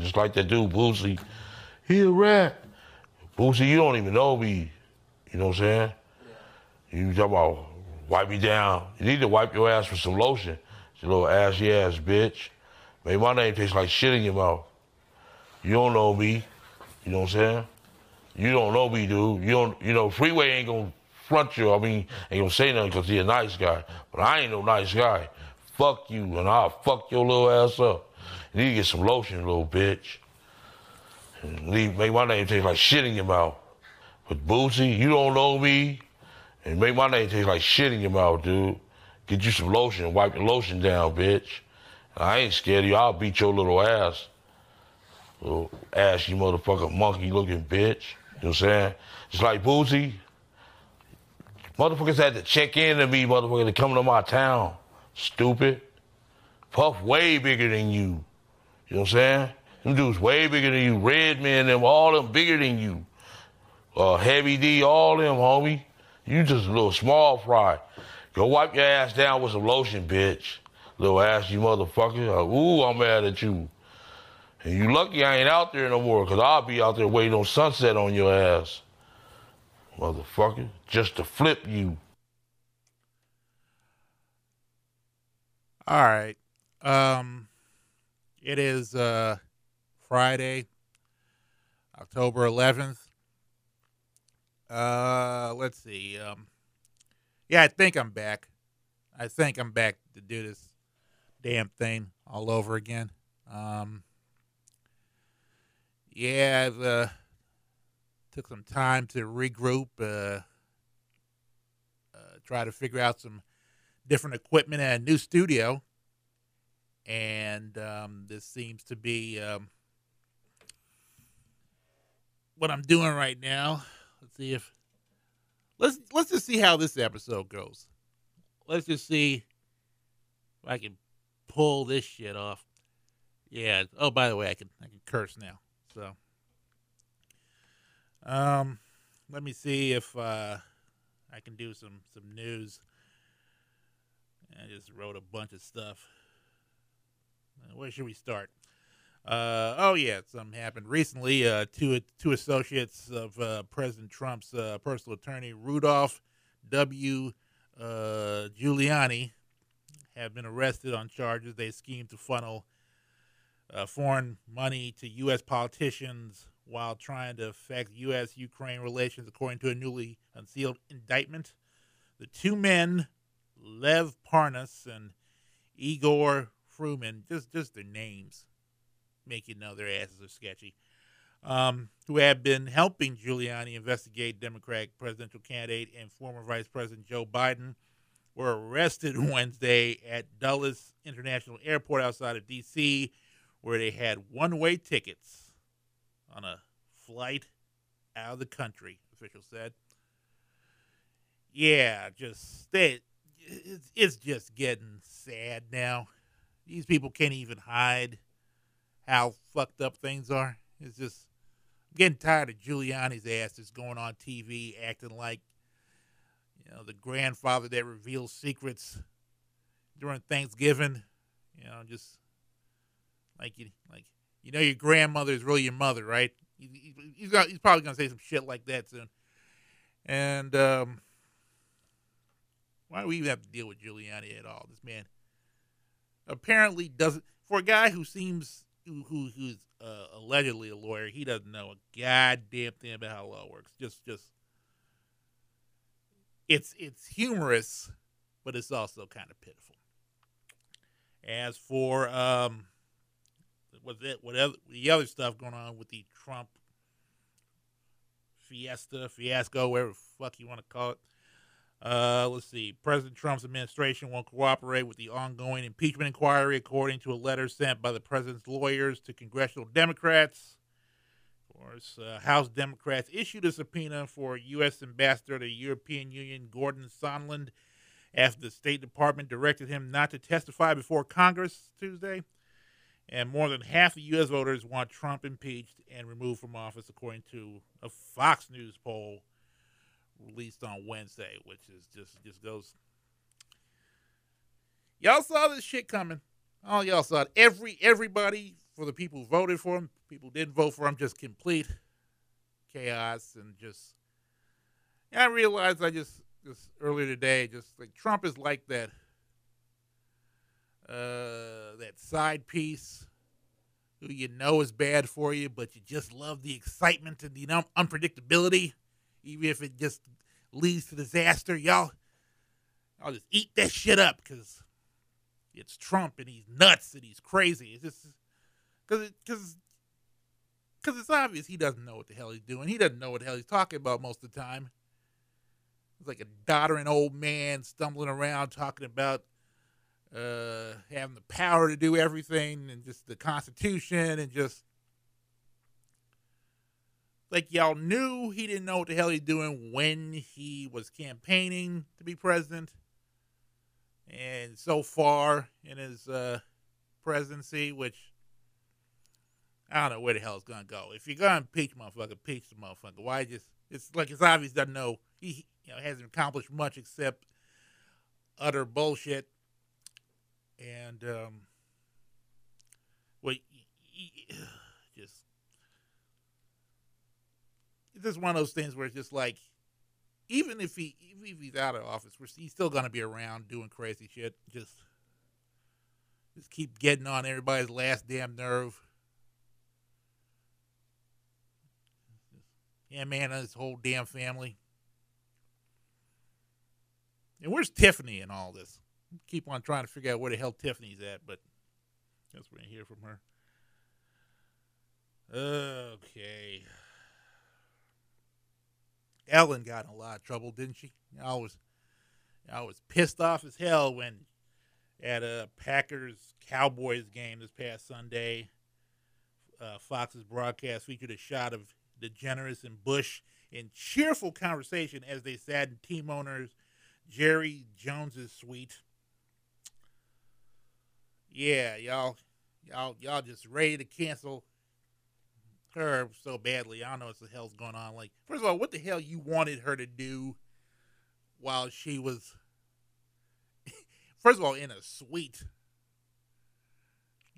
Just like that dude Boosie. He a rat. Boosie, you don't even know me. You know what I'm saying? You talk about wipe me down. You need to wipe your ass with some lotion. You little assy ass bitch. Man, my name tastes like shit in your mouth. You don't know me. You know what I'm saying? You don't know me, dude. You don't. You know, Freeway ain't gonna front you. I mean, ain't gonna say nothing because he a nice guy. But I ain't no nice guy. Fuck you, and I'll fuck your little ass up. You need to get some lotion, little bitch. Leave, make my name taste like shit in your mouth. But Boosie, you don't know me, and make my name taste like shit in your mouth, dude. Get you some lotion, wipe the lotion down, bitch. I ain't scared of you. I'll beat your little ass. Little ass, you motherfucker, monkey looking bitch. You know what I'm saying? Just like Boosie. Motherfuckers had to check in to me, motherfucker, to come to my town. Stupid. Puff way bigger than you. You know what I'm saying? Them dudes way bigger than you. Redman, them, all them bigger than you. Uh, Heavy D, all them, homie. You just a little small fry. Go wipe your ass down with some lotion, bitch. Little ass you motherfucker. Uh, ooh, I'm mad at you. And you lucky I ain't out there no more, cause I'll be out there waiting on sunset on your ass. Motherfucker. Just to flip you. All right. Um it is uh Friday, October 11th. Uh let's see. Um yeah, I think I'm back. I think I'm back to do this damn thing all over again. Um yeah, I've uh took some time to regroup, uh, uh, try to figure out some different equipment and a new studio. And um, this seems to be um, what I'm doing right now. Let's see if let's let's just see how this episode goes. Let's just see if I can pull this shit off. Yeah. Oh, by the way, I can I can curse now. So, um, let me see if uh, I can do some some news. I just wrote a bunch of stuff. Uh, Where should we start? Uh, oh yeah, something happened recently. Uh, two two associates of uh, President Trump's uh, personal attorney Rudolph W. Uh, Giuliani have been arrested on charges they schemed to funnel foreign money to U.S. politicians while trying to affect U.S. Ukraine relations, according to a newly unsealed indictment. The two men, Lev Parnas and Igor Fruman, just just their names make you know their asses are sketchy. Um, who have been helping Giuliani investigate Democratic presidential candidate and former Vice President Joe Biden, were arrested Wednesday at Dulles International Airport outside of D.C., where they had one-way tickets on a flight out of the country. Officials said. Yeah, just they, it's, it's just getting sad now. These people can't even hide how fucked up things are. It's just I'm getting tired of Giuliani's ass just going on TV acting like you know the grandfather that reveals secrets during Thanksgiving. You know, just like you like you know your grandmother is really your mother, right? He, he's got, he's probably gonna say some shit like that soon. And um, why do we even have to deal with Giuliani at all? This man apparently doesn't. For a guy who seems who, who who's uh, allegedly a lawyer, he doesn't know a goddamn thing about how law works. Just just it's it's humorous, but it's also kind of pitiful. As for um, what it whatever the other stuff going on with the Trump fiesta, fiasco, whatever the fuck you want to call it. Uh, let's see. President Trump's administration won't cooperate with the ongoing impeachment inquiry, according to a letter sent by the president's lawyers to congressional Democrats. Of course, uh, House Democrats issued a subpoena for U.S. Ambassador to the European Union, Gordon Sondland, after the State Department directed him not to testify before Congress Tuesday. And more than half of U.S. voters want Trump impeached and removed from office, according to a Fox News poll released on Wednesday, which is just just goes. Y'all saw this shit coming. Oh, y'all saw it. Every everybody for the people who voted for him. People who didn't vote for him, just complete chaos and just. I realized I just just earlier today, just like Trump is like that uh, that side piece who you know is bad for you, but you just love the excitement and the unpredictability, even if it just leads to disaster. Y'all, I'll just eat that shit up because it's Trump and he's nuts and he's crazy. It's just because because because it's obvious he doesn't know what the hell he's doing. He doesn't know what the hell he's talking about most of the time. It's like a doddering old man stumbling around talking about uh, having the power to do everything and just the Constitution and just like y'all knew he didn't know what the hell he's doing when he was campaigning to be president. And so far in his uh, presidency, which I don't know where the hell it's gonna go. If you're gonna impeach motherfucker, impeach the motherfucker. Why just it's like it's obvious doesn't know he you know hasn't accomplished much except utter bullshit and um, well, just just one of those things where it's just like, even if he even if he's out of office, he's still gonna be around doing crazy shit. Just just keep getting on everybody's last damn nerve. Yeah, man, his whole damn family. And where's Tiffany in all this? keep on trying to figure out where the hell Tiffany's at, but I guess we're gonna hear from her. Okay. Ellen got in a lot of trouble, didn't she? I was, I was pissed off as hell when at a Packers Cowboys game this past Sunday, uh, Fox's broadcast featured a shot of DeGeneres and Bush in cheerful conversation as they sat in team owners Jerry Jones's suite yeah, y'all, y'all, y'all just ready to cancel her so badly. I don't know what the hell's going on. Like, first of all, what the hell you wanted her to do while she was, first of all, in a suite.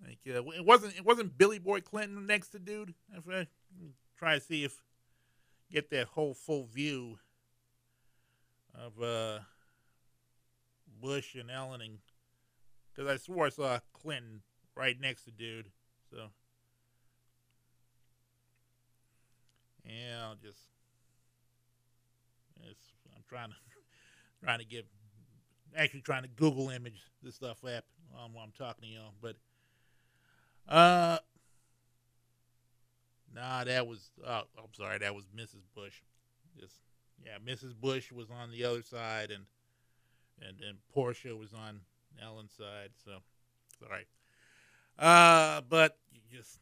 Like, uh, it wasn't it wasn't Billy Boy Clinton next to dude. I'm try to see if get that whole full view of uh, Bush and Ellen and because I swore I saw Clinton right next to dude. So yeah, I'll just I'm trying to trying to get actually trying to Google image this stuff up um, while I'm talking to y'all, but uh. Nah, that was. Oh, I'm sorry. That was Mrs. Bush. Just yeah, Mrs. Bush was on the other side, and and and Portia was on Ellen's side. So sorry. Uh, but you just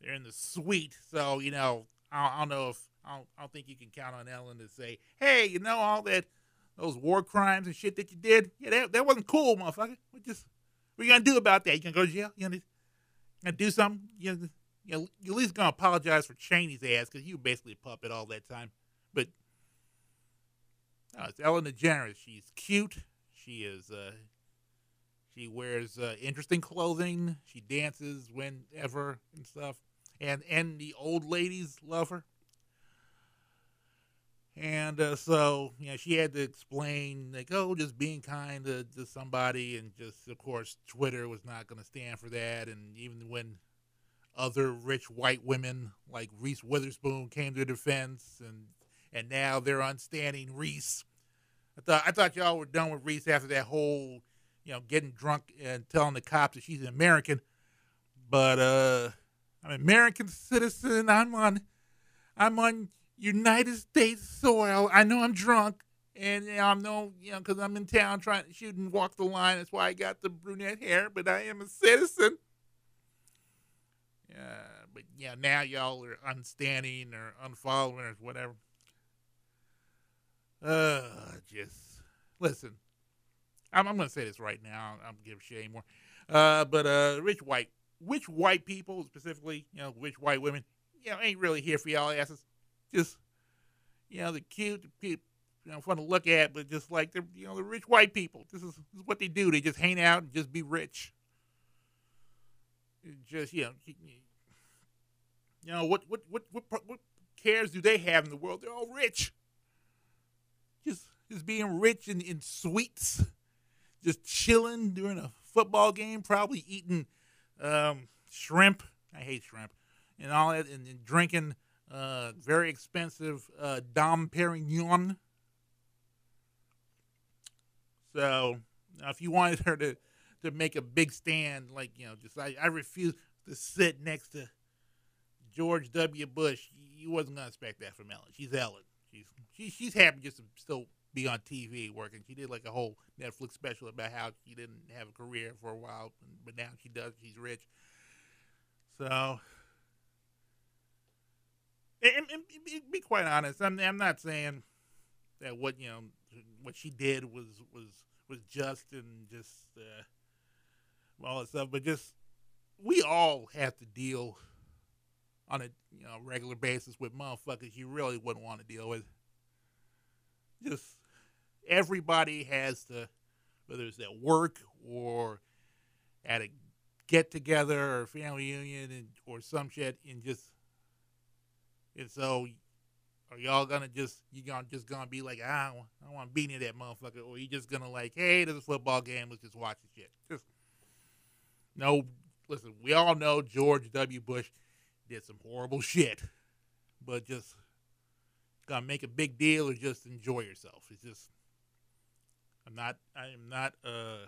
they're in the suite, so you know I, I don't know if I don't, I don't think you can count on Ellen to say, hey, you know all that those war crimes and shit that you did. Yeah, that, that wasn't cool, motherfucker. What just what you gonna do about that? You gonna go to jail? You gonna, gonna do something? You you you're at least gonna apologize for Cheney's ass because you basically a puppet all that time. But no, it's Ellen DeGeneres. She's cute. She is uh, she wears uh, interesting clothing. She dances whenever and stuff, and and the old ladies love her. And uh, so, you know, she had to explain, like, oh, just being kind to, to somebody. And just, of course, Twitter was not going to stand for that. And even when other rich white women like Reese Witherspoon came to defense, and, and now they're unstanding Reese I thought I thought y'all were done with Reese after that whole, you know, getting drunk and telling the cops that she's an American. But uh, I'm an American citizen. I'm on, I'm on United States soil. I know I'm drunk, and you know, I'm no, you know, because I'm in town trying to shoot and walk the line. That's why I got the brunette hair. But I am a citizen. Yeah, but yeah, now y'all are unstanding or unfollowing or whatever. Uh, just listen. I'm, I'm going to say this right now. I'm give shit anymore. Uh, but uh, rich white, which white people specifically, you know, which white women, you know, ain't really here for y'all asses. Just, you know, the cute, the cute, you know, fun to look at, but just like the, you know, the rich white people. This is, this is what they do. They just hang out and just be rich. just you know, you know what what what what what cares do they have in the world? They're all rich. Just just being rich in, in sweets, just chilling during a football game, probably eating um, shrimp. I hate shrimp and all that, and, and drinking uh, very expensive uh, Dom Perignon. So if you wanted her to to make a big stand, like you know, just I, I refuse to sit next to George W. Bush. You wasn't gonna expect that from Ellen. She's Ellen. She's she, she's happy just to still be on TV working. She did like a whole Netflix special about how she didn't have a career for a while, but now she does. She's rich. So, and, and, and be quite honest, I'm, I'm not saying that what you know what she did was was was just and just uh, all that stuff, but just we all have to deal on a you know regular basis with motherfuckers you really wouldn't want to deal with. Just everybody has to, whether it's at work or at a get together or family reunion and, or some shit, and just and so are y'all gonna just you gonna just gonna be like ah, I don't want to be near that motherfucker, or you just gonna like hey, there's a football game, let's just watch the shit. Just no, listen, we all know George W. Bush did some horrible shit, but just gonna make a big deal or just enjoy yourself. It's just I'm not I am not uh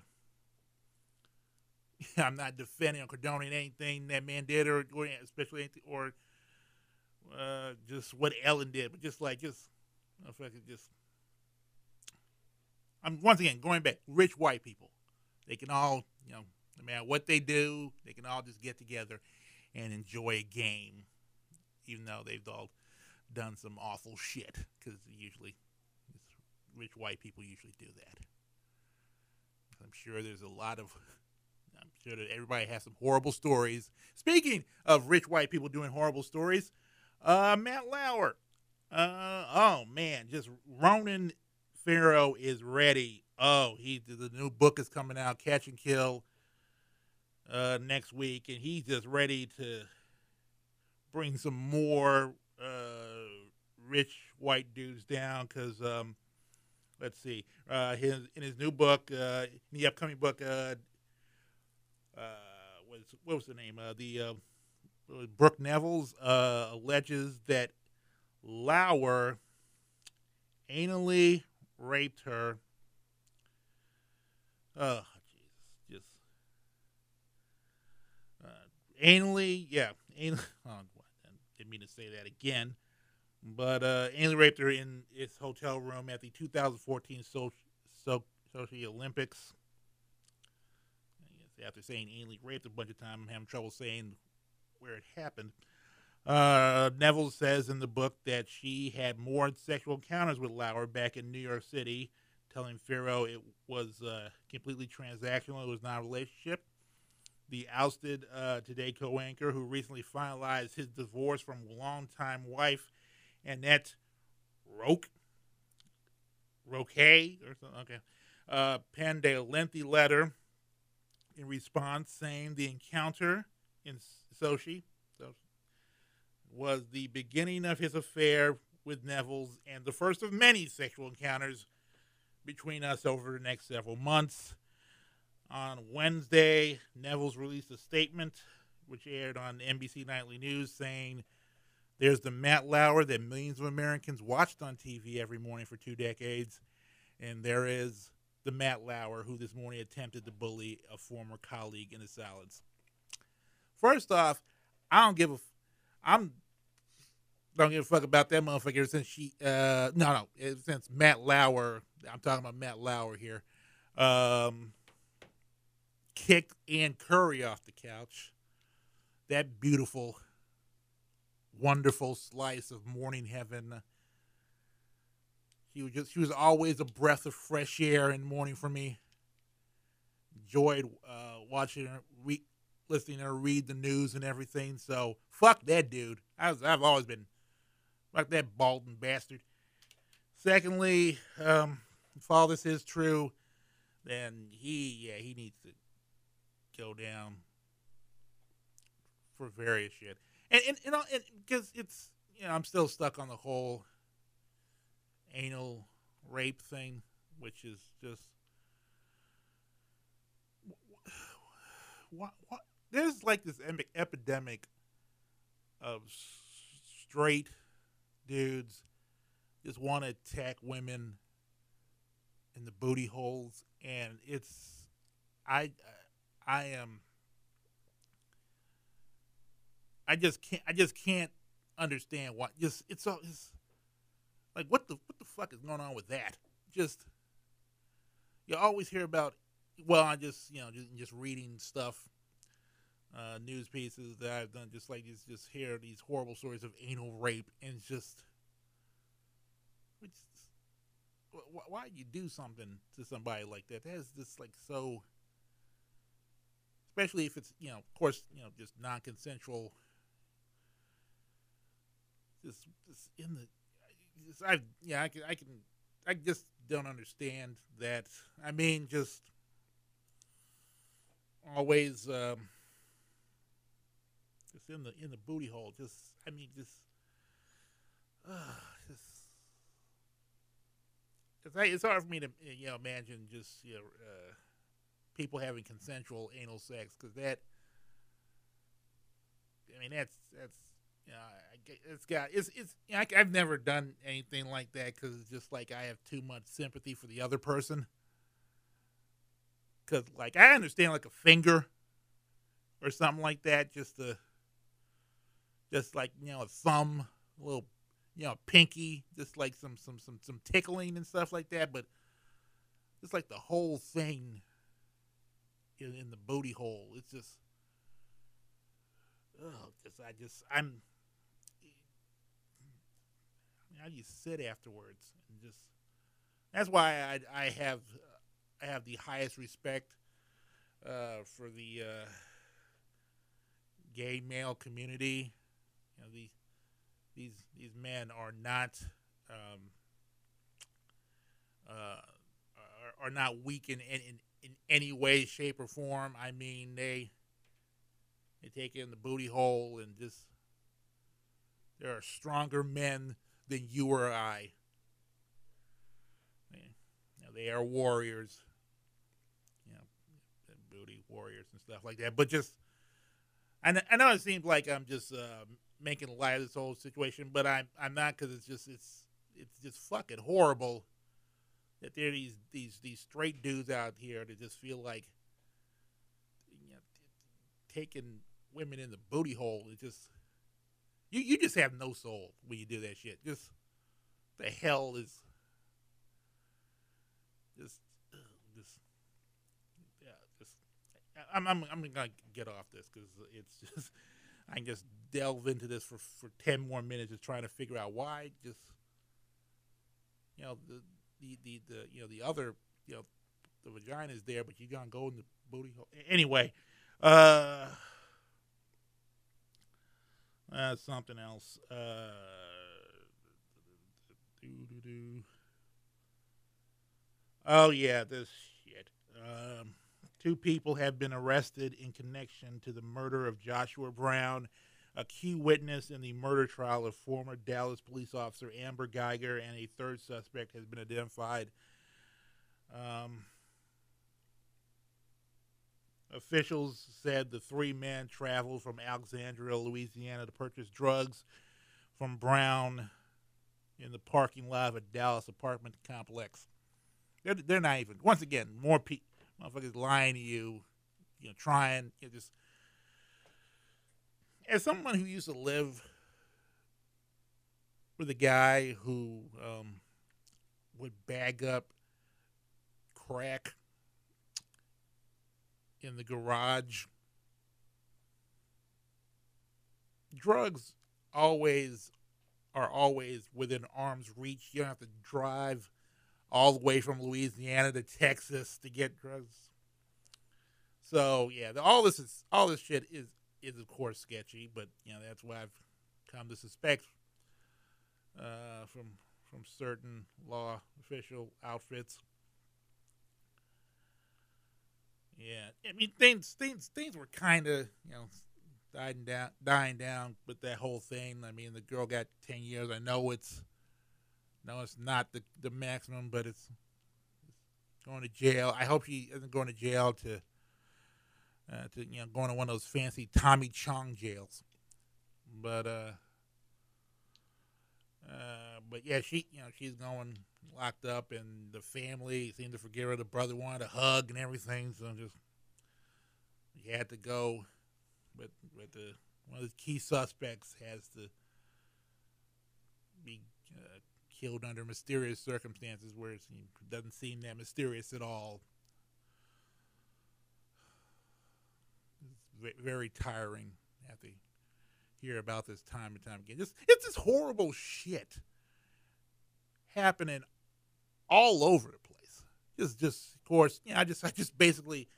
I'm not defending or condoning anything that man did or, or especially anything or uh just what Ellen did, but just like just if I could just I'm once again going back, rich white people. They can all, you know, no matter what they do, they can all just get together and enjoy a game, even though they've all done some awful shit. Because usually, rich white people usually do that. I'm sure there's a lot of. I'm sure that everybody has some horrible stories. Speaking of rich white people doing horrible stories, uh, Matt Lauer. Uh, oh man, just Ronan Farrow is ready. Oh, he the new book is coming out, Catch and Kill uh, next week, and he's just ready to bring some more uh, rich white dudes down. Because um, let's see, uh, his in his new book, uh, in the upcoming book, uh, uh, what, is, what was the name? Uh, the uh, Brooke Nevils uh, alleges that Lauer anally raped her. Oh, Jesus, just anally, yeah, anally, oh, I didn't mean to say that again, but uh, anally raped her in his hotel room at the 2014 Sochi, so, Sochi Olympics. After saying anally raped a bunch of times, I'm having trouble saying where it happened. Uh, Neville says in the book that she had more sexual encounters with Lauer back in New York City, telling Farrow it was uh, completely transactional. It was not a relationship the ousted uh, Today co-anchor who recently finalized his divorce from longtime wife Annette Roque, Roque or something. Okay, uh, penned a lengthy letter in response, saying the encounter in Sochi was the beginning of his affair with Nevils and the first of many sexual encounters between us over the next several months. On Wednesday, Nevils released a statement which aired on NBC Nightly News saying there's the Matt Lauer that millions of Americans watched on TV every morning for two decades, and there is the Matt Lauer who this morning attempted to bully a former colleague in the salads. First off, I don't give a, I'm don't give a fuck about that motherfucker since she, uh, no, no, since Matt Lauer, I'm talking about Matt Lauer here, um, kicked Ann Curry off the couch. That beautiful, wonderful slice of morning heaven. She was just she was always a breath of fresh air in morning for me. Enjoyed uh, watching her, re- listening to her read the news and everything. So fuck that dude. I was, I've always been fuck that Bolton bastard. Secondly, um, if all this is true, then he yeah he needs to go down for various shit, and and because it's you know I'm still stuck on the whole anal rape thing, which is just what what there's like this epidemic of straight dudes just want to attack women in the booty holes and it's i i am i just can't i just can't understand what just it's all it's like what the what the fuck is going on with that just you always hear about well i just you know just, just reading stuff uh, news pieces that I've done, just like just just hear these horrible stories of anal rape, and just, which, wh- why you do something to somebody like that? That is just like so, especially if it's you know, of course, you know, just non-consensual. Just, in the, I yeah, I can, I can, I just don't understand that. I mean, just always. Um, just in the in the booty hole. Just I mean, just, uh, just. It's, it's hard for me to you know imagine just you know uh, people having consensual anal sex because that. I mean that's that's you know it's got it's it's I, I've never done anything like that because it's just like I have too much sympathy for the other person. Because like I understand like a finger or something like that just to just like you know a thumb, a little you know pinky, just like some some some some tickling and stuff like that. But it's like the whole thing in, in the booty hole. It's just oh, just I just I'm. How do you sit afterwards and just? That's why I I have I have the highest respect uh, for the uh, gay male community you know, these these these men are not um, uh, are, are not weak in, in in any way, shape, or form. I mean, they they take in the booty hole and just there are stronger men than you or I. know, they are warriors, you know, booty warriors and stuff like that. But just, I, I know it seems like I'm just uh, making light of this whole situation, but I'm I'm not because it's just it's it's just fucking horrible that there are these these these straight dudes out here that just feel like you know taking women in the booty hole. It just you you just have no soul when you do that shit. Just the hell is just just yeah just I'm I'm I'm gonna get off this because it's just I can just delve into this for, for 10 more minutes just trying to figure out why just you know the the the, the you know the other you know the vagina is there but you're gonna go in the booty hole anyway uh uh something else. Uh oh yeah this shit. Um two people have been arrested in connection to the murder of Joshua Brown a key witness in the murder trial of former Dallas police officer Amber Guyger, and a third suspect has been identified. Um, officials said the three men traveled from Alexandria, Louisiana to purchase drugs from Brown in the parking lot of a Dallas apartment complex. They're, they're not even, once again, more people, motherfuckers lying to you, you know, trying, you know, just as someone who used to live with a guy who um, would bag up crack in the garage, drugs always are always within arm's reach. You don't have to drive all the way from Louisiana to Texas to get drugs. So yeah, the, all this is all this shit is is of course sketchy, but you know that's why I've come to suspect uh, from from certain law official outfits. Yeah, I mean things things things were kind of you know dying down, dying down with that whole thing. I mean, the girl got ten years. I know it's, no, it's not the the maximum, but it's, going to jail. I hope she isn't going to jail to, uh, to you know, going to one of those fancy Tommy Chong jails. But uh, uh, but yeah, she you know she's going locked up, and the family seemed to forgive her. The brother wanted a hug and everything, so just he had to go. But but the one of the key suspects has to be uh, killed under mysterious circumstances, where it doesn't seem that mysterious at all. It's very tiring. To hear about this time and time again. Just it's this horrible shit happening all over the place. Just just of course, you know, I just I just basically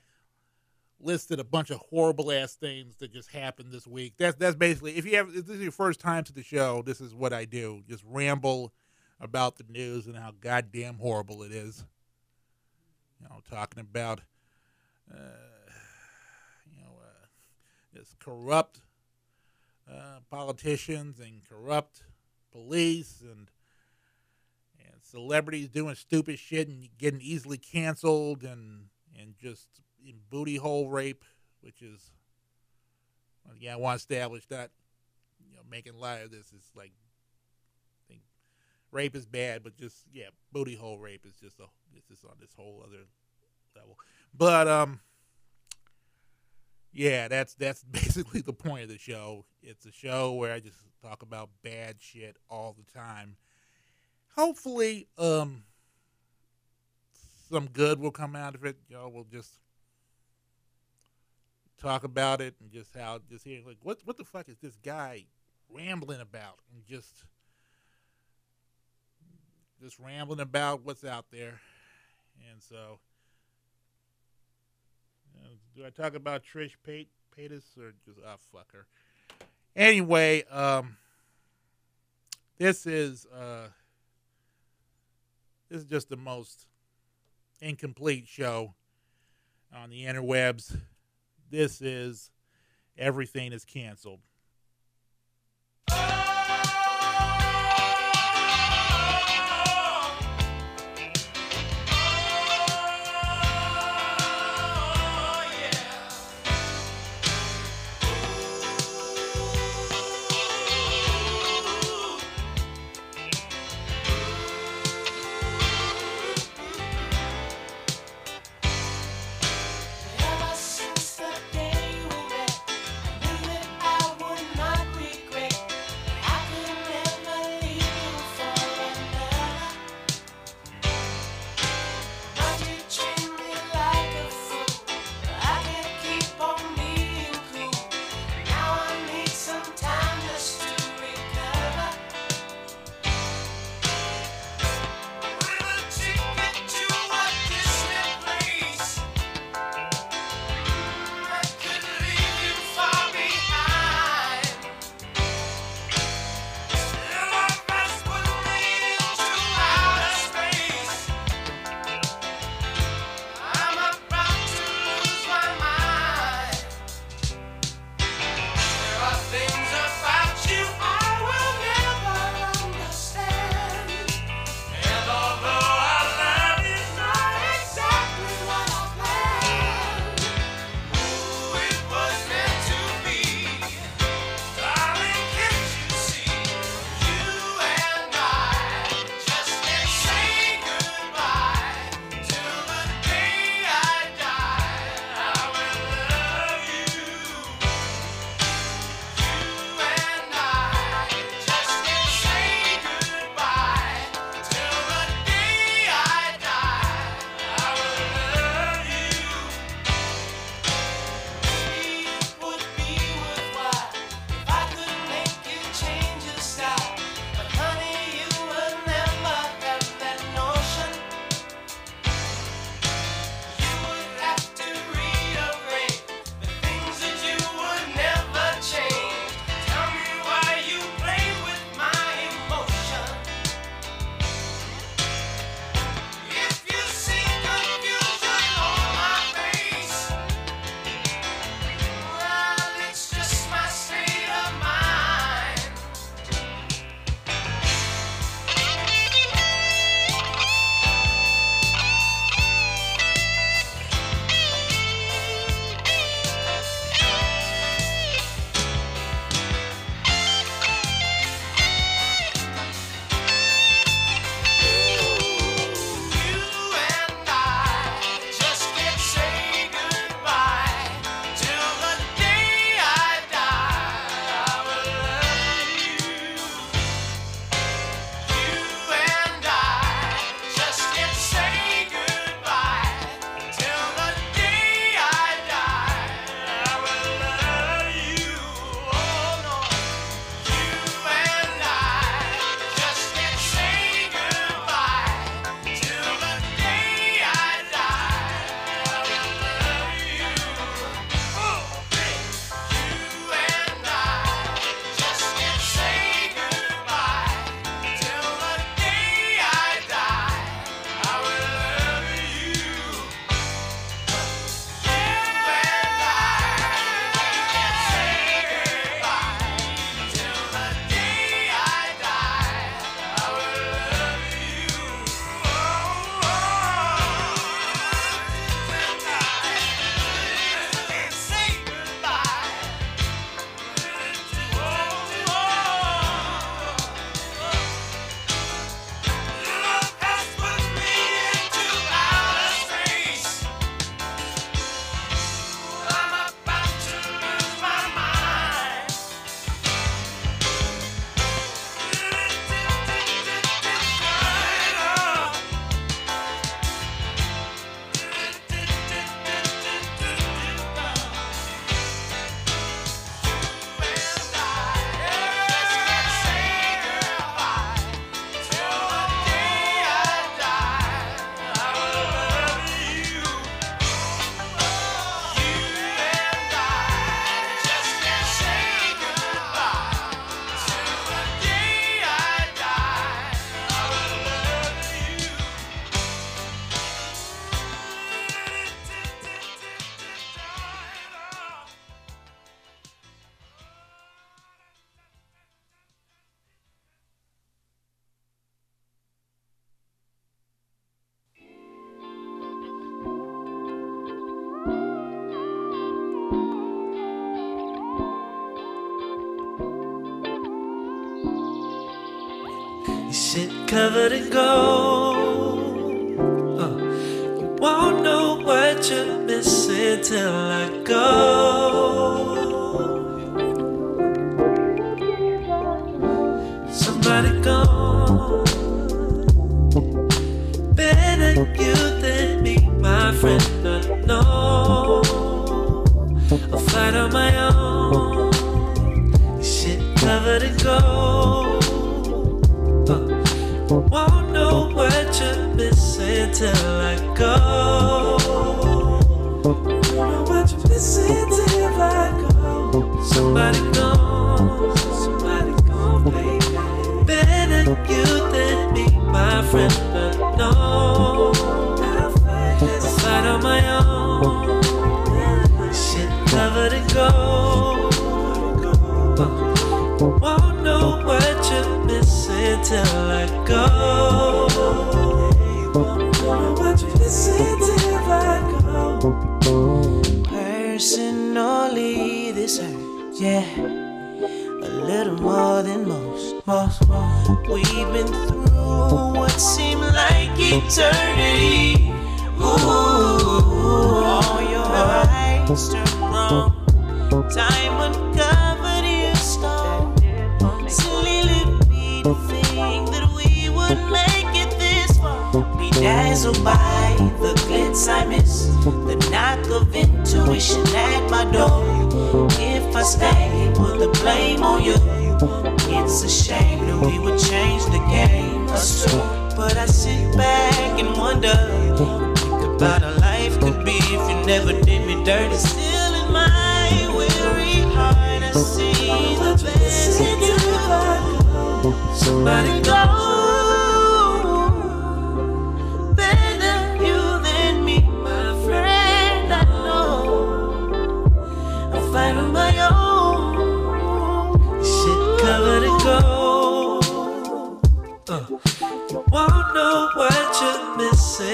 listed a bunch of horrible ass things that just happened this week. That's that's basically if you have if this is your first time to the show, this is what I do. Just ramble about the news and how goddamn horrible it is. You know, talking about uh, you know uh, this corrupt uh, politicians and corrupt police and and celebrities doing stupid shit and getting easily canceled and and just in booty hole rape, which is well, yeah, I want to establish that you know making light of this is like I think rape is bad, but just yeah, booty hole rape is just a it's just on this whole other level. But um yeah, that's that's basically the point of the show. It's a show where I just talk about bad shit all the time. Hopefully, um, some good will come out of it. Know, we'll just talk about it and just how just hearing like what what the fuck is this guy rambling about and just just rambling about what's out there, and so do I talk about Trish Pate, Paytas or just ah oh, fuck her? Anyway, um, this is uh, this is just the most incomplete show on the interwebs. This is everything is canceled.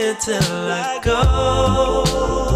Missing till I go.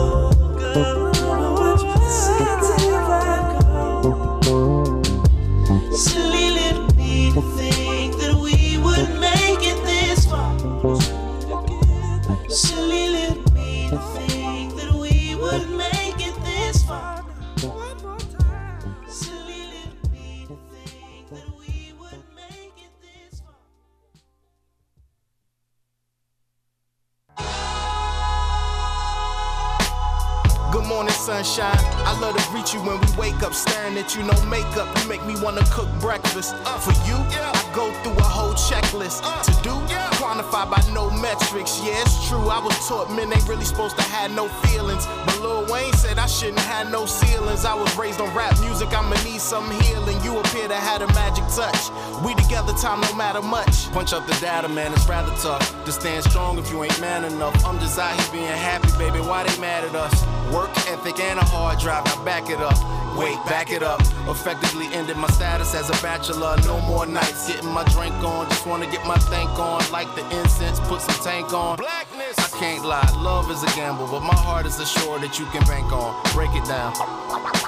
Shouldn't have no ceilings. I was raised on rap music, I'ma need some healing. You appear to have a magic touch. We together, time no matter much. Punch up the data, man, it's rather tough. To stand strong if you ain't man enough. I'm just out here being happy, baby. Why they mad at us? Work ethic and a hard drive, now back it up. Wait, back it up. Effectively ended my status as a bachelor. No more nights getting my drink on. Just wanna get my thank on. Like the incense, put some tank on. Blackness. I can't lie, love is a gamble, but my heart is assured that you can bank on. Break it down.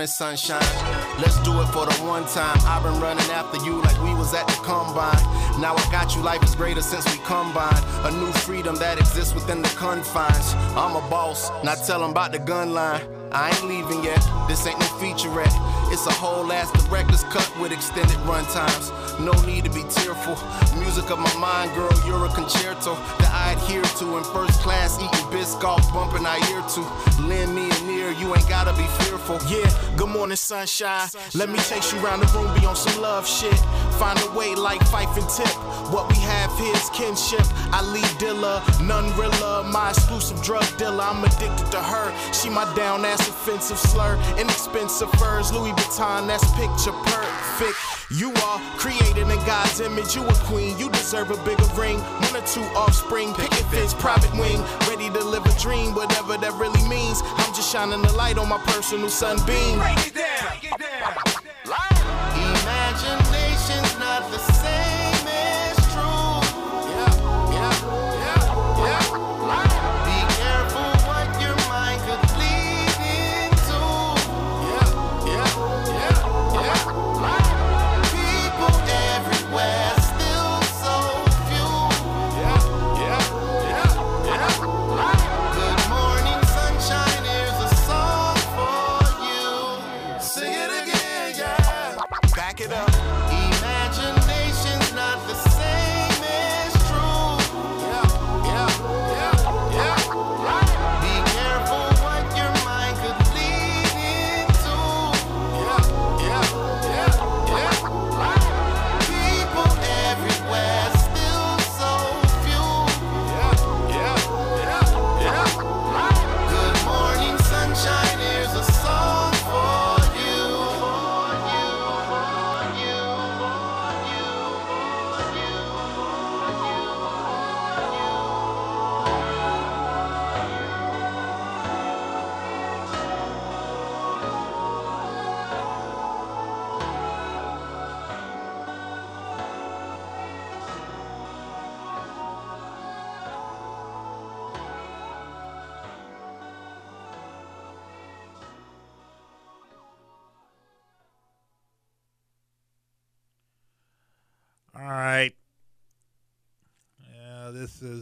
Morning, sunshine. Let's do it for the one time. I've been running after you like we was at the combine. Now I got you, life is greater since we combined. A new freedom that exists within the confines. I'm a boss, not tell 'em about the gun line. I ain't leaving yet, this ain't no featurette. It's a whole ass director's cut with extended run times. No need to be tearful. Music of my mind, girl, you're a concerto that I adhere to in first class, eating biscuits, bumping I ear to. Lend me an ear, you ain't gotta be fearful. Yeah, good morning, sunshine. Let me chase you around the room, be on some love shit. Find a way like Phife and Tip. What we have here is kinship. I lead Dilla, none realer, my exclusive drug dealer. I'm addicted to her. She my down ass offensive slur. Inexpensive furs, Louis That's picture perfect. You are created in God's image. You a queen. You deserve a bigger ring. One or two offspring. Picket fence, private wing. Ready to live a dream, whatever that really means. I'm just shining the light on my personal sunbeam. Break it down.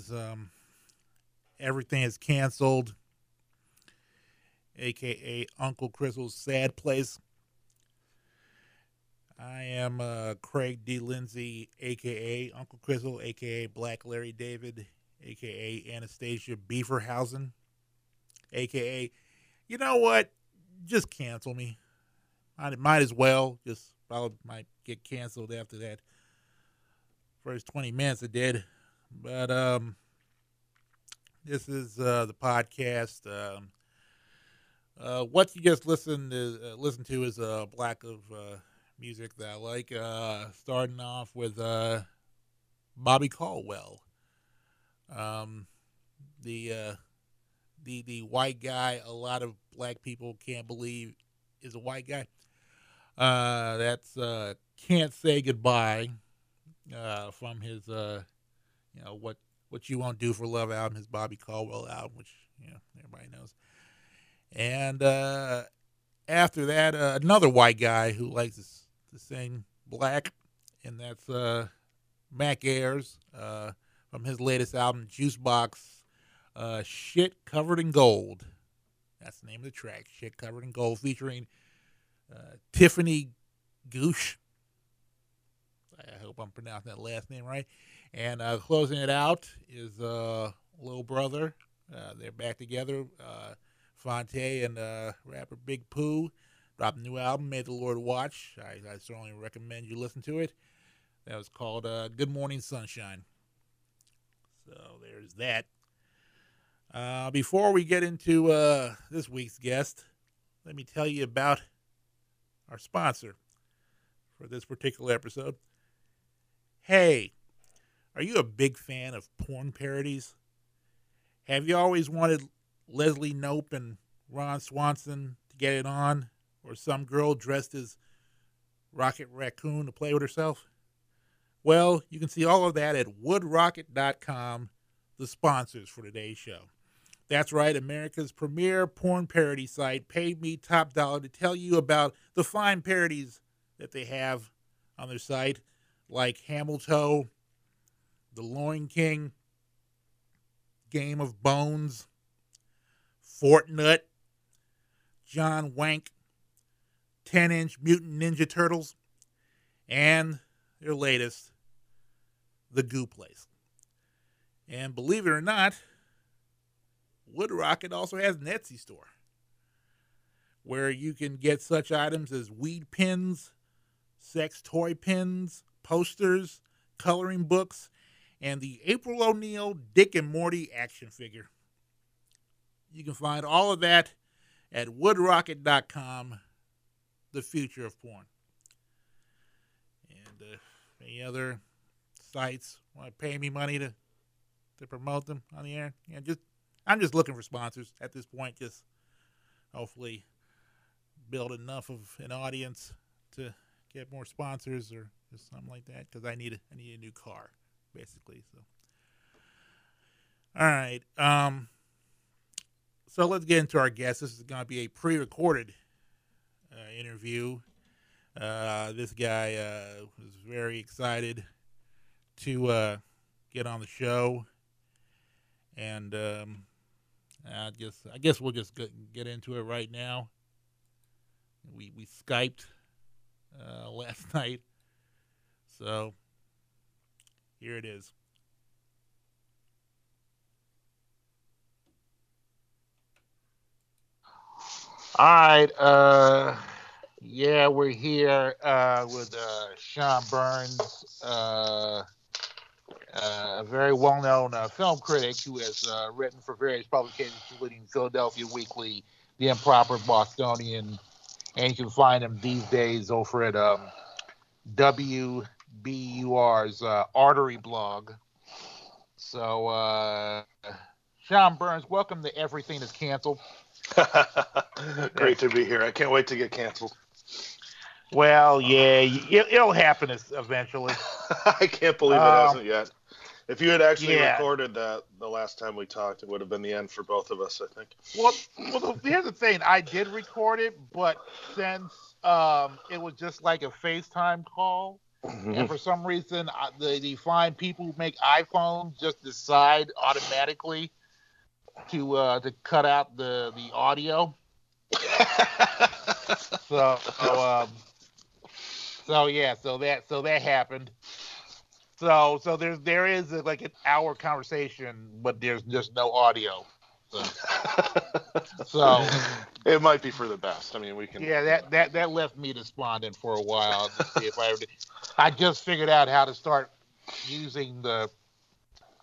Is um, everything is canceled, aka Uncle Crystal's sad place. I am uh, Craig D. Lindsay, aka Uncle Crystal, aka Black Larry David, aka Anastasia Beaverhausen, aka, you know what? Just cancel me. I might as well. Just probably might get canceled after that first 20 minutes it did but um this is uh the podcast um uh what you just listened to uh, listen to is a block of uh music that i like uh starting off with uh bobby caldwell. Um the uh the the white guy a lot of black people can't believe is a white guy. Uh that's uh can't say goodbye uh, from his uh, you know what what you won't do for love album, his Bobby Caldwell album, which you know everybody knows. And uh, after that, uh, another white guy who likes to, sing black, and that's uh, Mac Ayres uh, from his latest album, Juice Box, uh, "Shit Covered in Gold." That's the name of the track, "Shit Covered in Gold," featuring uh, Tiffany Gouché. I hope I'm pronouncing that last name right. And uh, closing it out is uh, Little Brother. Uh, they're back together. Uh, Phonte and uh, rapper Big Pooh dropped a new album, May the Lord Watch. I, I certainly recommend you listen to it. That was called uh, Good Morning Sunshine. So there's that. Uh, before we get into uh, this week's guest, let me tell you about our sponsor for this particular episode. Hey, are you a big fan of porn parodies? Have you always wanted Leslie Knope and Ron Swanson to get it on, or some girl dressed as Rocket Raccoon to play with herself? Well, you can see all of that at woodrocket.com, the sponsors for today's show. That's right, America's premier porn parody site paid me top dollar to tell you about the fine parodies that they have on their site, like Hamilton, The Loin King, Game of Bones, Fortnite, John Wank, 10 inch Mutant Ninja Turtles, and their latest, The Goo Place. And believe it or not, Wood Rocket also has an Etsy store where you can get such items as weed pins, sex toy pins, posters, coloring books, and the April O'Neil Dick and Morty action figure. You can find all of that at woodrocket.com, the future of porn. And uh, any other sites want to pay me money to to promote them on the air? Yeah, just I'm just looking for sponsors at this point. Just hopefully build enough of an audience to get more sponsors or just something like that because I need a, I need a new car basically. So all right, um, so let's get into our guest. This is going to be a pre-recorded uh, interview. Uh, this guy uh, was very excited to uh, get on the show, and um, I just I guess we'll just get, get into it right now. We we skyped uh, last night, so here it is. All right. Uh, yeah, we're here uh, with uh, Sean Burns, uh, uh, a very well-known uh, film critic who has uh, written for various publications, including Philadelphia Weekly, The Improper Bostonian, and you can find him these days over at um, WBUR's uh, Artery blog. So, uh, Sean Burns, welcome to Everything is Canceled. Great to be here. I can't wait to get canceled. Well, yeah, it, it'll happen eventually. I can't believe it Um, hasn't yet. If you had actually yeah. recorded that the last time we talked, it would have been the end for both of us, I think. Well, well, here's the thing. I did record it, but since um, it was just like a FaceTime call, and for some reason, the, the fine people who make iPhones just decide automatically to uh, to cut out the the audio. So, so, um, so yeah, so that so that happened. So so there's there is a, like an hour conversation, but there's just no audio. So, so it might be for the best. I mean, we can. yeah, that, that that left me despondent for a while. to see if I, ever did. I just figured out how to start using the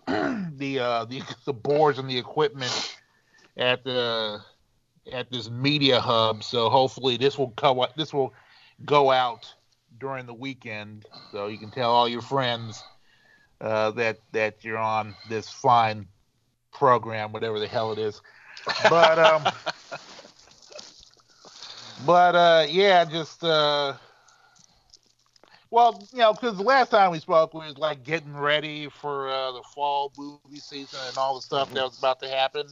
the uh, the the boards and the equipment at the at this media hub. So hopefully this will go this will go out during the weekend, so you can tell all your friends uh, that that you're on this fine program, whatever the hell it is. But um, but uh, yeah, just uh, well, you know, because the last time we spoke, we was like getting ready for uh, the fall movie season and all the stuff that was about to happen.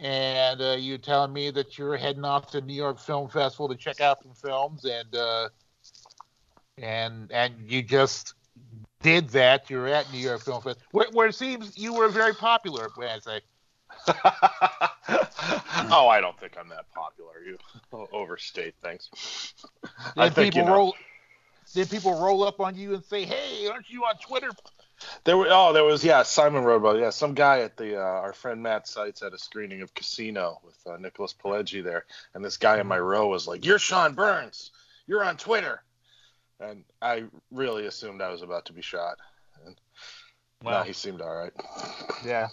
And uh, you telling me that you're heading off to New York Film Festival to check out some films, and uh, and and you just did that. You're at New York Film Fest, where, where it seems you were very popular. When I say, oh, I don't think I'm that popular. You overstate things. I did think people you know. roll? Did people roll up on you and say, "Hey, aren't you on Twitter?" There were oh there was yeah Simon wrote about it. yeah some guy at the uh, our friend Matt Seitz had a screening of Casino with uh, Nicholas Pileggi there and this guy in my row was like you're Sean Burns you're on Twitter and I really assumed I was about to be shot and Wow. no, he seemed all right Yeah.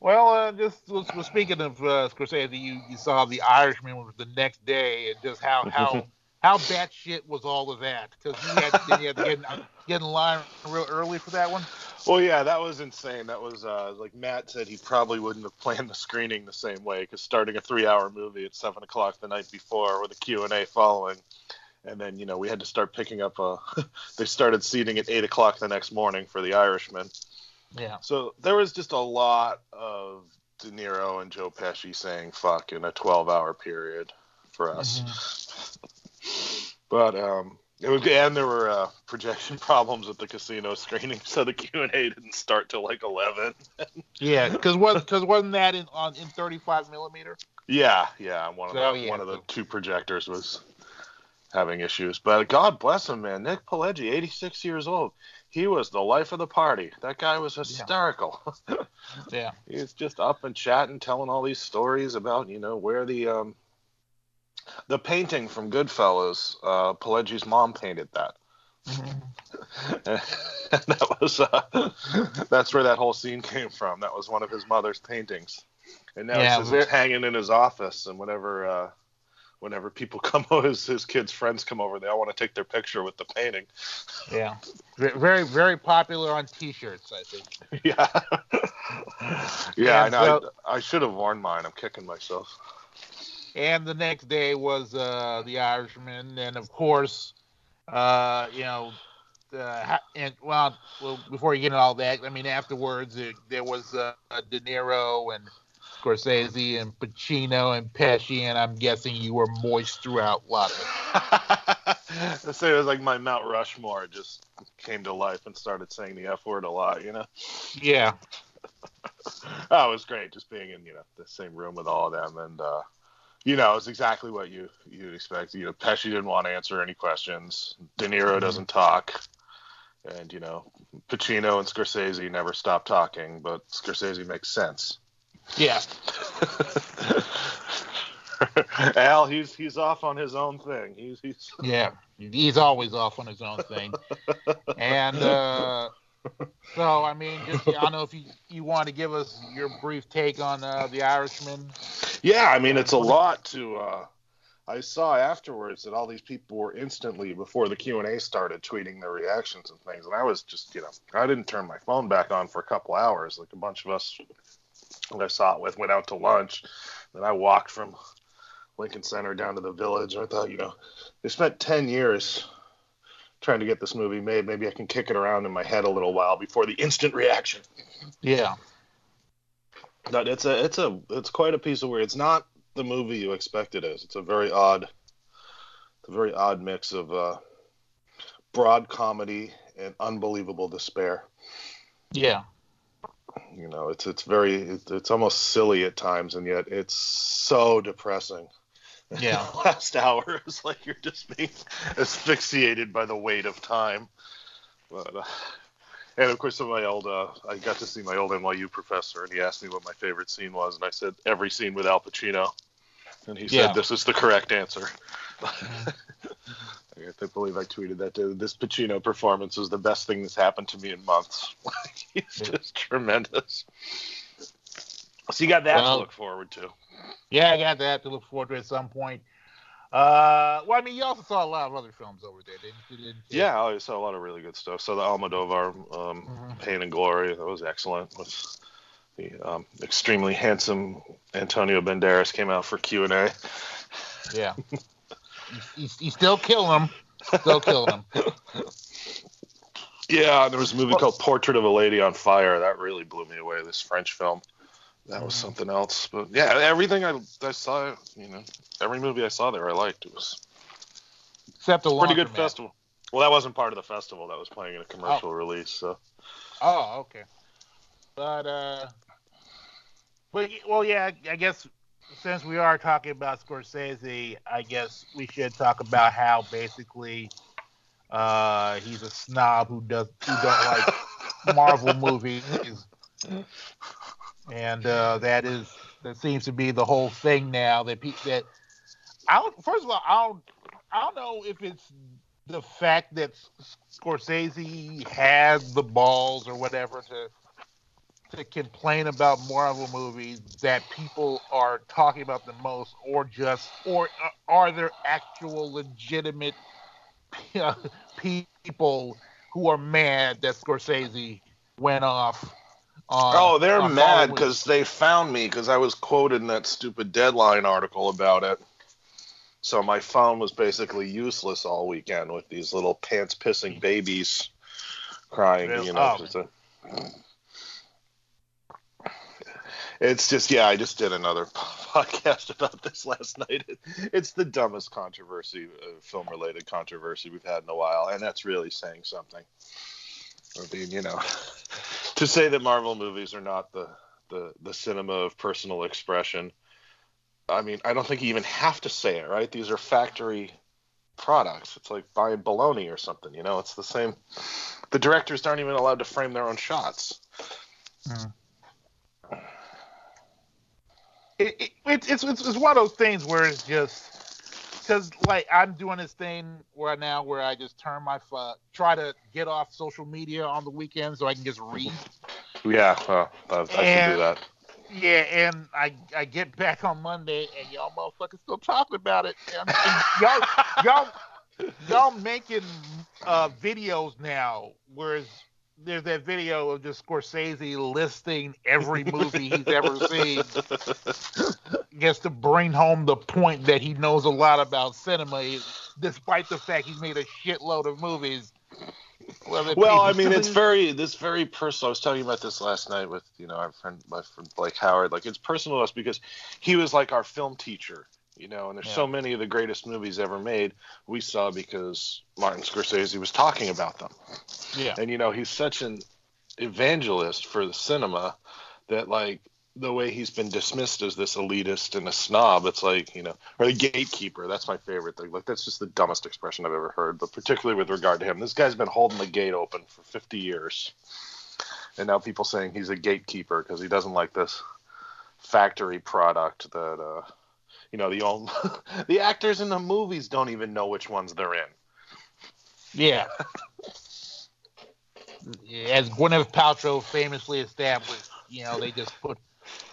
Well, uh, just was speaking of uh, Scorsese, you, you saw The Irishman was the next day, and just how how how batshit was all of that? Because you had, you have to get in, get in line real early for that one. well yeah that was insane that was uh, like Matt said he probably wouldn't have planned the screening the same way because starting a three hour movie at seven o'clock the night before with a Q and A following and then you know we had to start picking up uh they started seating at eight o'clock the next morning for the irishman Yeah. so there was just a lot of de niro and joe pesci saying fuck in a 12 hour period for us but um it was and there were uh, projection problems at the casino screening so the q&a didn't start till like 11 Yeah, because was because wasn't that in on in 35 millimeter? yeah yeah one of the, Oh, yeah. one of the two projectors was having issues but god bless him man nick pileggi 86 years old he was the life of the party that guy was hysterical Yeah. he's just up and chatting, telling all these stories about you know where the um the painting from Goodfellas. Uh, Pileggi's mom painted that. and that was uh, that's where that whole scene came from. That was one of his mother's paintings, and now Yeah, it's just hanging in his office. And whenever uh, whenever people come over, his, his kids' friends come over, they all want to take their picture with the painting. Yeah, very very popular on T-shirts. I think. yeah. yeah, I know. so- I, I should have worn mine. I'm kicking myself. And the next day was uh, the Irishman, and of course, uh, you know, uh, and well, well, before you get into all that, I mean, afterwards it, there was uh, De Niro and Scorsese and Pacino and Pesci, and I'm guessing you were moist throughout a lot of it. I say it was like my Mount Rushmore just came to life and started saying the F word a lot, you know? Yeah, Oh, it was great just being in, you know, the same room with all of them. And, uh, you know, it's exactly what you, you'd expect. You know, Pesci didn't want to answer any questions. De Niro doesn't talk. And, you know, Pacino and Scorsese never stop talking, but Scorsese makes sense. Yeah, Al, he's he's off on his own thing. He's he's yeah. He's always off on his own thing, and uh, so I mean, just I don't know if you you want to give us your brief take on uh, the Irishman. Yeah, I mean it's a lot to. Uh, I saw afterwards that all these people were instantly before the Q and A started tweeting their reactions and things, and I was just you know I didn't turn my phone back on for a couple hours. Like a bunch of us that I saw it with went out to lunch, then I walked from Lincoln Center down to the village. And I thought you know they spent ten years trying to get this movie made. Maybe I can kick it around in my head a little while before the instant reaction. Yeah, But it's a it's a it's quite a piece of weird. It's not the movie you expect it is. It's a very odd, it's a very odd mix of uh, broad comedy and unbelievable despair. yeah, You know, it's it's very it's, it's almost silly at times, and yet it's so depressing. yeah. Last hour is like you're just being asphyxiated by the weight of time. But, uh, and of course, my old uh, I got to see my old NYU professor, and he asked me what my favorite scene was, and I said every scene with Al Pacino, and he Yeah. said this is the correct answer. I believe I tweeted that. Too. This Pacino performance was the best thing that's happened to me in months. He's just tremendous. So you got that Well- to look forward to. Yeah, I got that to look forward to at some point. Uh, well, I mean, you also saw a lot of other films over there, didn't you? Didn't you? Yeah, I saw a lot of really good stuff. So the Almodovar um, Mhm. Pain and Glory, that was excellent. With the um, extremely handsome Antonio Banderas came out for Q and A. Yeah. He's still killing him. Still killing him. Yeah, there was a movie called Portrait of a Lady on Fire that really blew me away. This French film, that was Mhm. something else. But yeah, everything I, I saw, you know, every movie I saw there I liked. It was Except a pretty good festival. Well, that wasn't part of the festival. That was playing in a commercial release. So Oh, okay. But uh, but well, yeah. I guess since we are talking about Scorsese, I guess we should talk about how basically uh he's a snob who does who don't like Marvel movies, and uh, that is that seems to be the whole thing now. That pe- that I don't, first of all I don't I don't know if it's the fact that Scorsese had the balls or whatever to to complain about Marvel movies that people are talking about the most, or just or uh, are there actual legitimate people who are mad that Scorsese went off? On, Oh, they're mad because they found me because I was quoted in that stupid deadline article about it. So my phone was basically useless all weekend with these little pants pissing babies crying. You know. It's, just yeah. I just did another podcast about this last night. It's the dumbest controversy, uh, film-related controversy we've had in a while, and that's really saying something. I mean, you know, to say that Marvel movies are not the, the, the cinema of personal expression, I mean, I don't think you even have to say it, right? These are factory products. It's like buying bologna or something, you know? It's the same. The directors aren't even allowed to frame their own shots. It, it, it's, it's it's it's one of those things where it's just because like I'm doing this thing right now where I just turn my phone, try to get off social media on the weekend so I can just read. Yeah, well, I, I can do that. Yeah, and I I get back on Monday and y'all motherfuckers still talking about it. And, and y'all y'all y'all making uh, videos now, whereas there's that video of just Scorsese listing every movie he's ever seen, just to bring home the point that he knows a lot about cinema, despite the fact he's made a shitload of movies. Well, well, I mean, it's very this very personal. I was talking about this last night with you know our friend, my friend Blake Howard. Like, it's personal to us because he was like our film teacher, you know. And there's Yeah. so many of the greatest movies ever made we saw because Martin Scorsese was talking about them. yeah, And you know, he's such an evangelist for the cinema that like the way he's been dismissed as this elitist and a snob, it's like, you know, or the gatekeeper. That's my favorite thing. Like that's just the dumbest expression I've ever heard, but particularly with regard to him. This guy's been holding the gate open for 50 years. And now people saying he's a gatekeeper because he doesn't like this factory product that uh you know, the old the actors in the movies don't even know which ones they're in. yeah. As Gwyneth Paltrow famously established, you know, they just put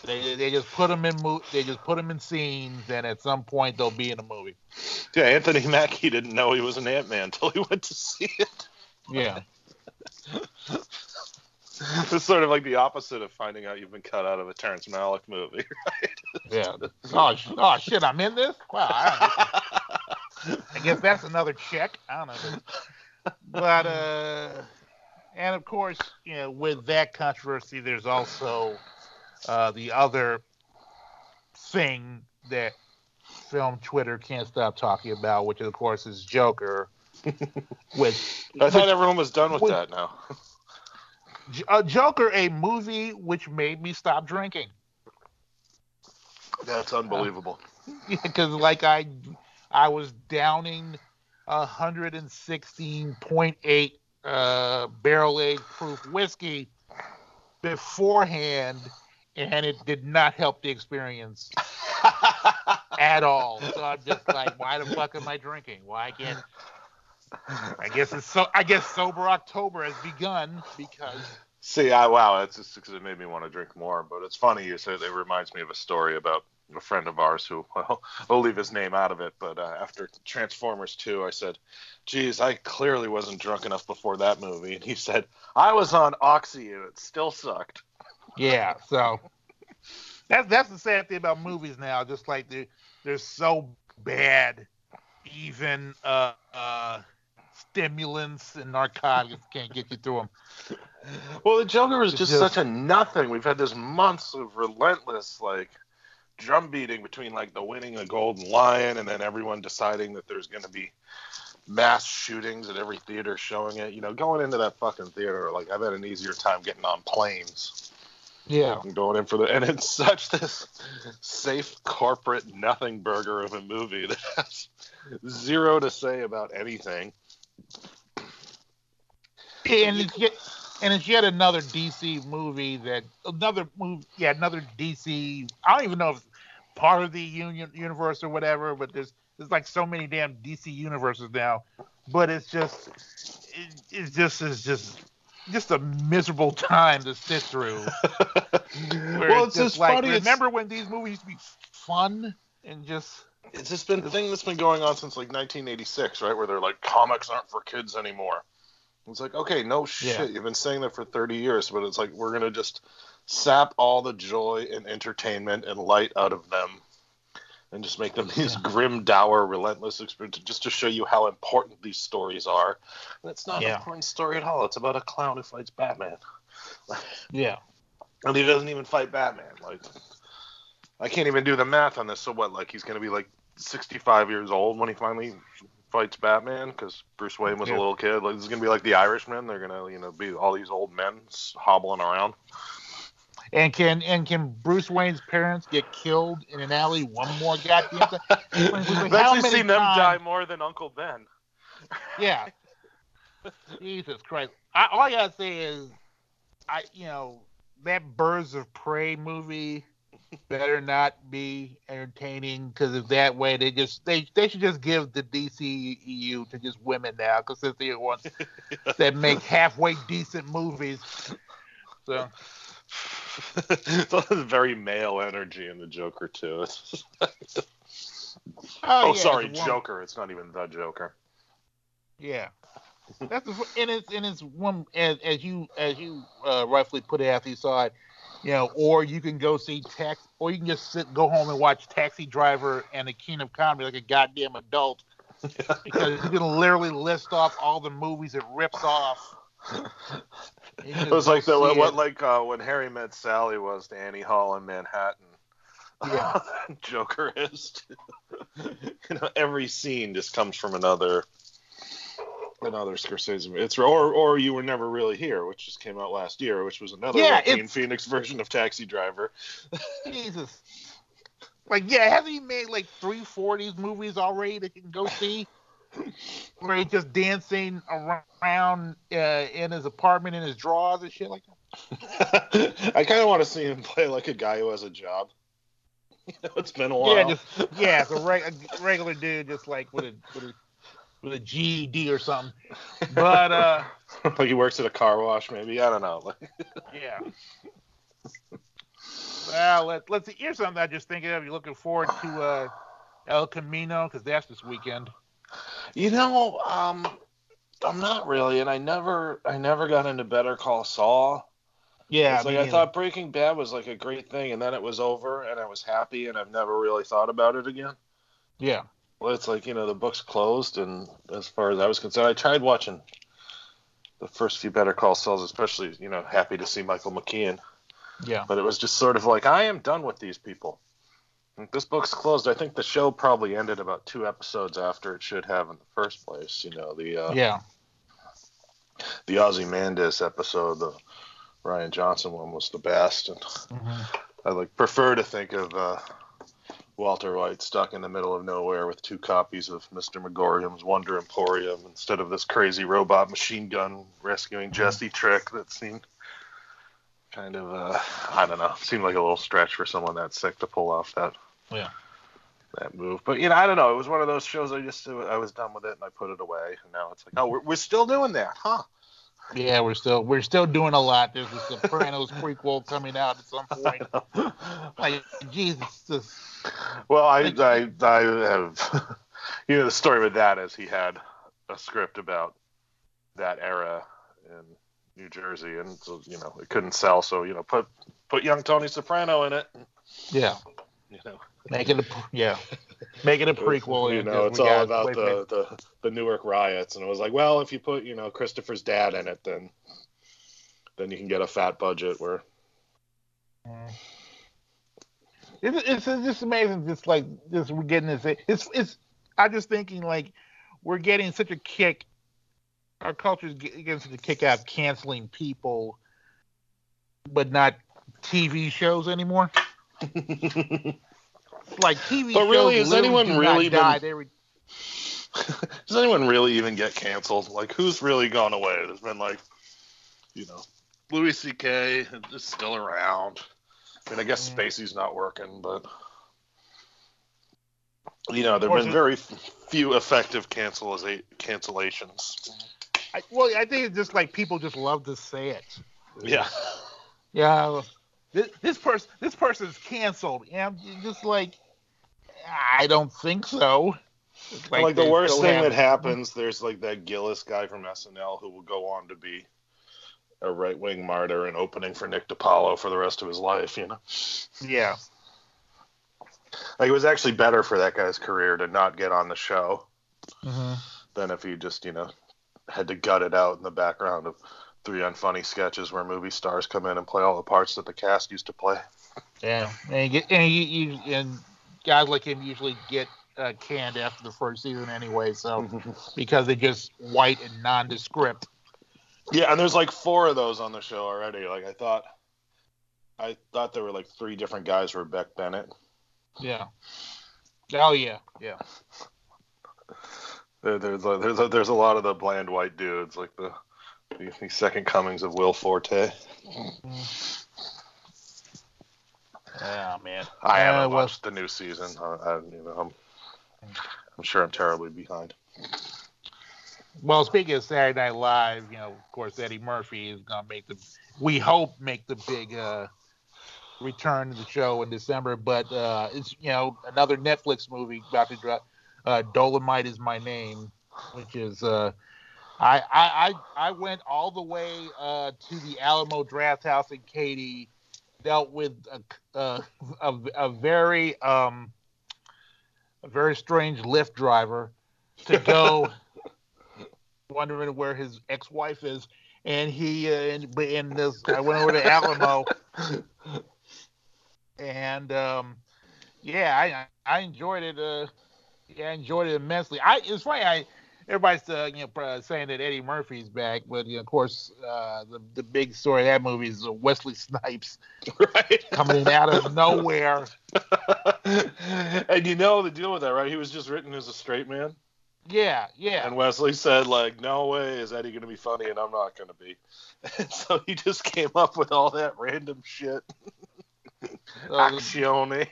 they they just put them in mo- they just put them in scenes, and at some point they'll be in a movie. Yeah, Anthony Mackie didn't know he was an Ant Man until he went to see it. Yeah, It's sort of like the opposite of finding out you've been cut out of a Terrence Malick movie. right? yeah. Oh, sh- oh shit, I'm in this. Wow, I, I guess that's another check. I don't know, but, uh, and of course, you know, with that controversy, there's also uh, the other thing that film Twitter can't stop talking about, which of course is Joker. with I thought everyone was done with Wait. that now. J- uh, Joker, a movie which made me stop drinking. That's unbelievable. because like I I was downing 116.8 uh, barrel aged proof whiskey beforehand, and it did not help the experience at all. So I'm just like, why the fuck am I drinking? Why can't? I guess it's so. I guess sober October has begun because See, I wow, that's just because it made me want to drink more. But it's funny you said it reminds me of a story about a friend of ours who well, I'll leave his name out of it. But uh, after Transformers 2, I said, "Geez, I clearly wasn't drunk enough before that movie." And he said, "I was on Oxy and it still sucked." Yeah, so that's that's the sad thing about movies now. Just like they they're so bad, even uh, uh, stimulants and narcotics can't get you through them. Well, the Joker was just, just- such a nothing. We've had this months of relentless like drum beating between like the winning a Golden Lion and then everyone deciding that there's going to be mass shootings at every theater showing it. You know, going into that fucking theater, like I've had an easier time getting on planes Yeah, and going in for the. And it's such this safe corporate nothing burger of a movie that has zero to say about anything. And it's yet and it's yet another DC movie that another movie. Yeah, another DC. I don't even know if it's part of the union universe or whatever, but there's there's like so many damn DC universes now. But it's just it, it's just it's just just a miserable time to sit through. Well, it's it's just just like funny. remember when these movies used to be fun and just it's just been a thing that's been going on since like 1986, right? Where they're like, comics aren't for kids anymore. It's like, okay, no shit. Yeah. You've been saying that for 30 years, but it's like we're gonna just sap all the joy and entertainment and light out of them, and just make them these grim, dour, relentless experiences, just to show you how important these stories are. And it's not Yeah. an important story at all. It's about a clown who fights Batman, yeah. and he doesn't even fight Batman. Like, I can't even do the math on this. So what? Like, he's gonna be like 65 years old when he finally fights Batman because Bruce Wayne was Yeah. a little kid. Like, this is gonna be like the Irishman. They're gonna, you know, be all these old men hobbling around. And can and can Bruce Wayne's parents get killed in an alley one more goddamn time? Like, I've actually many seen them times- die more than Uncle Ben. Yeah. Jesus Christ. I, all I gotta say is, I you know that Birds of Prey movie better not be entertaining because if that way they just they they should just give the DCEU to just women now because they're the ones that make halfway decent movies. So It's very male energy in the Joker too. Oh, oh, yeah, sorry, it's. Joker. It's not even the Joker. Yeah, that's the, and it's and it's one as as you as you uh, rightfully put it after you saw it, you know, or you can go see Tax, or you can just sit go home and watch Taxi Driver and The King of Comedy like a goddamn adult, because you can literally list off all the movies it rips off. It was like the what, what it. like uh, when Harry met Sally was to Annie Hall in Manhattan. Yeah. Joker is. you know, every scene just comes from another another Scorsese movie. It's or or you were never really here, which just came out last year, which was another Yeah, Joaquin Phoenix version of Taxi Driver. Jesus. Like, yeah, hasn't he made like three, four of these movies already that you can go see? Where he's just dancing around uh, in his apartment in his drawers and shit like that. I kind of want to see him play like a guy who has a job. You know, it's been a while. Yeah, just yeah, it's a, reg- a regular dude, just like with a with a with a GED or something. But uh, like he works at a car wash, maybe. I don't know. Yeah. Well, let, let's see. Here's something I just thinking of. You looking forward to uh, El Camino because that's this weekend. You know, um, I'm not really, and I never, I never got into Better Call Saul. Yeah, it's like I thought Breaking Bad was like a great thing, and then it was over, and I was happy, and I've never really thought about it again. Yeah. Well, it's like you know the book's closed, and as far as I was concerned, I tried watching the first few Better Call Sauls, especially you know happy to see Michael McKean, Yeah. but it was just sort of like I am done with these people. This book's closed. I think the show probably ended about two episodes after it should have in the first place. You know the uh, Yeah. the Ozymandias episode, the Rian Johnson one was the best, and I like prefer to think of uh, Walter White stuck in the middle of nowhere with two copies of Mr. Magorium's Wonder Emporium instead of this crazy robot machine gun rescuing Jesse trick that seemed kind of uh, I don't know seemed like a little stretch for someone that sick to pull off that Yeah. that move. But you know I don't know. It was one of those shows I just I was done with it and I put it away. And now it's like oh we're, we're still doing that, huh? Yeah, we're still we're still doing a lot. There's a Sopranos prequel coming out at some point. Like Jesus, Well, I, I, I have, you know, the story with that is he had a script about that era in New Jersey, and so, you know it couldn't sell, so you know put put young Tony Soprano in it. yeah, You know, it a yeah, make it a prequel. You know, it's all about wait, wait. the, the the Newark riots, and it was like, well, if you put you know Christopher's dad in it, then then you can get a fat budget where It's, it's, it's just amazing. Just like just we're getting this. It's it's. I'm just thinking like we're getting such a kick. Our culture's get- getting such a kick out of canceling people, but not TV shows anymore. like TV But really, shows has anyone really been- Does anyone really even get canceled? Like, who's really gone away? There's been like, you know, Louis C.K. is still around. I mean, I guess Spacey's not working, but you know, there've been very few effective canceliza- cancellations. I, well, I think it's just like people just love to say it. Yeah, Yeah, this, this person this person's canceled. And I'm just like, I don't think so. It's like, the worst thing that happens, there's like that Gillis guy from SNL who will go on to be a right wing martyr and opening for Nick DiPaolo for the rest of his life. You know. Yeah, Like it was actually better for that guy's career to not get on the show Mm-hmm. than if he just, you know, had to gut it out in the background of three unfunny sketches where movie stars come in and play all the parts that the cast used to play. yeah, and you get and you, you and guys like him usually get uh, canned after the first season anyway. So because they're just white and nondescript. Yeah, and there's like four of those on the show already. Like I thought, I thought there were like three different guys for Beck Bennett. Yeah. Oh yeah, yeah. There, there's a, there's a, there's a lot of the bland white dudes, like the the, the second comings of Will Forte. Yeah, man. I haven't Uh, well, watched the new season. I, I, you know, I'm, I'm sure I'm terribly behind. Well, speaking of Saturday Night Live, you know, of course, Eddie Murphy is gonna make the, we hope, make the big uh, return to the show in December. But uh, it's you know another Netflix movie about to drop. Uh, Dolomite is my name, which is uh, I I I I went all the way uh, to the Alamo Drafthouse in Katy, dealt with a a, a, a very um a very strange Lyft driver to go wondering where his ex-wife is. And he uh, and, and this I went over to Alamo and um yeah I I enjoyed it uh yeah I enjoyed it immensely. I it's funny I everybody's uh, you know saying that Eddie Murphy's back but you know, of course uh the the big story of that movie is uh, Wesley Snipes right? coming out of nowhere and you know the deal with that, right? He was just written as a straight man. yeah yeah And Wesley said, like, no way is Eddie going to be funny, and I'm not going to be. And so he just came up with all that random shit. So, Accione.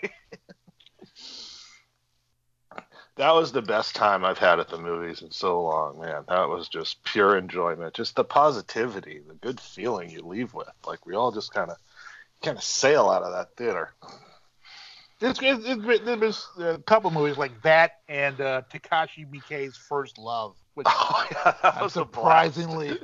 That was the best time I've had at the movies in so long, man. That was just pure enjoyment. Just the positivity, the good feeling you leave with. Like we all just kind of kind of sail out of that theater. It's, it's, there's a couple movies like that and uh, Takashi Miike's First Love, which Oh yeah, that was surprisingly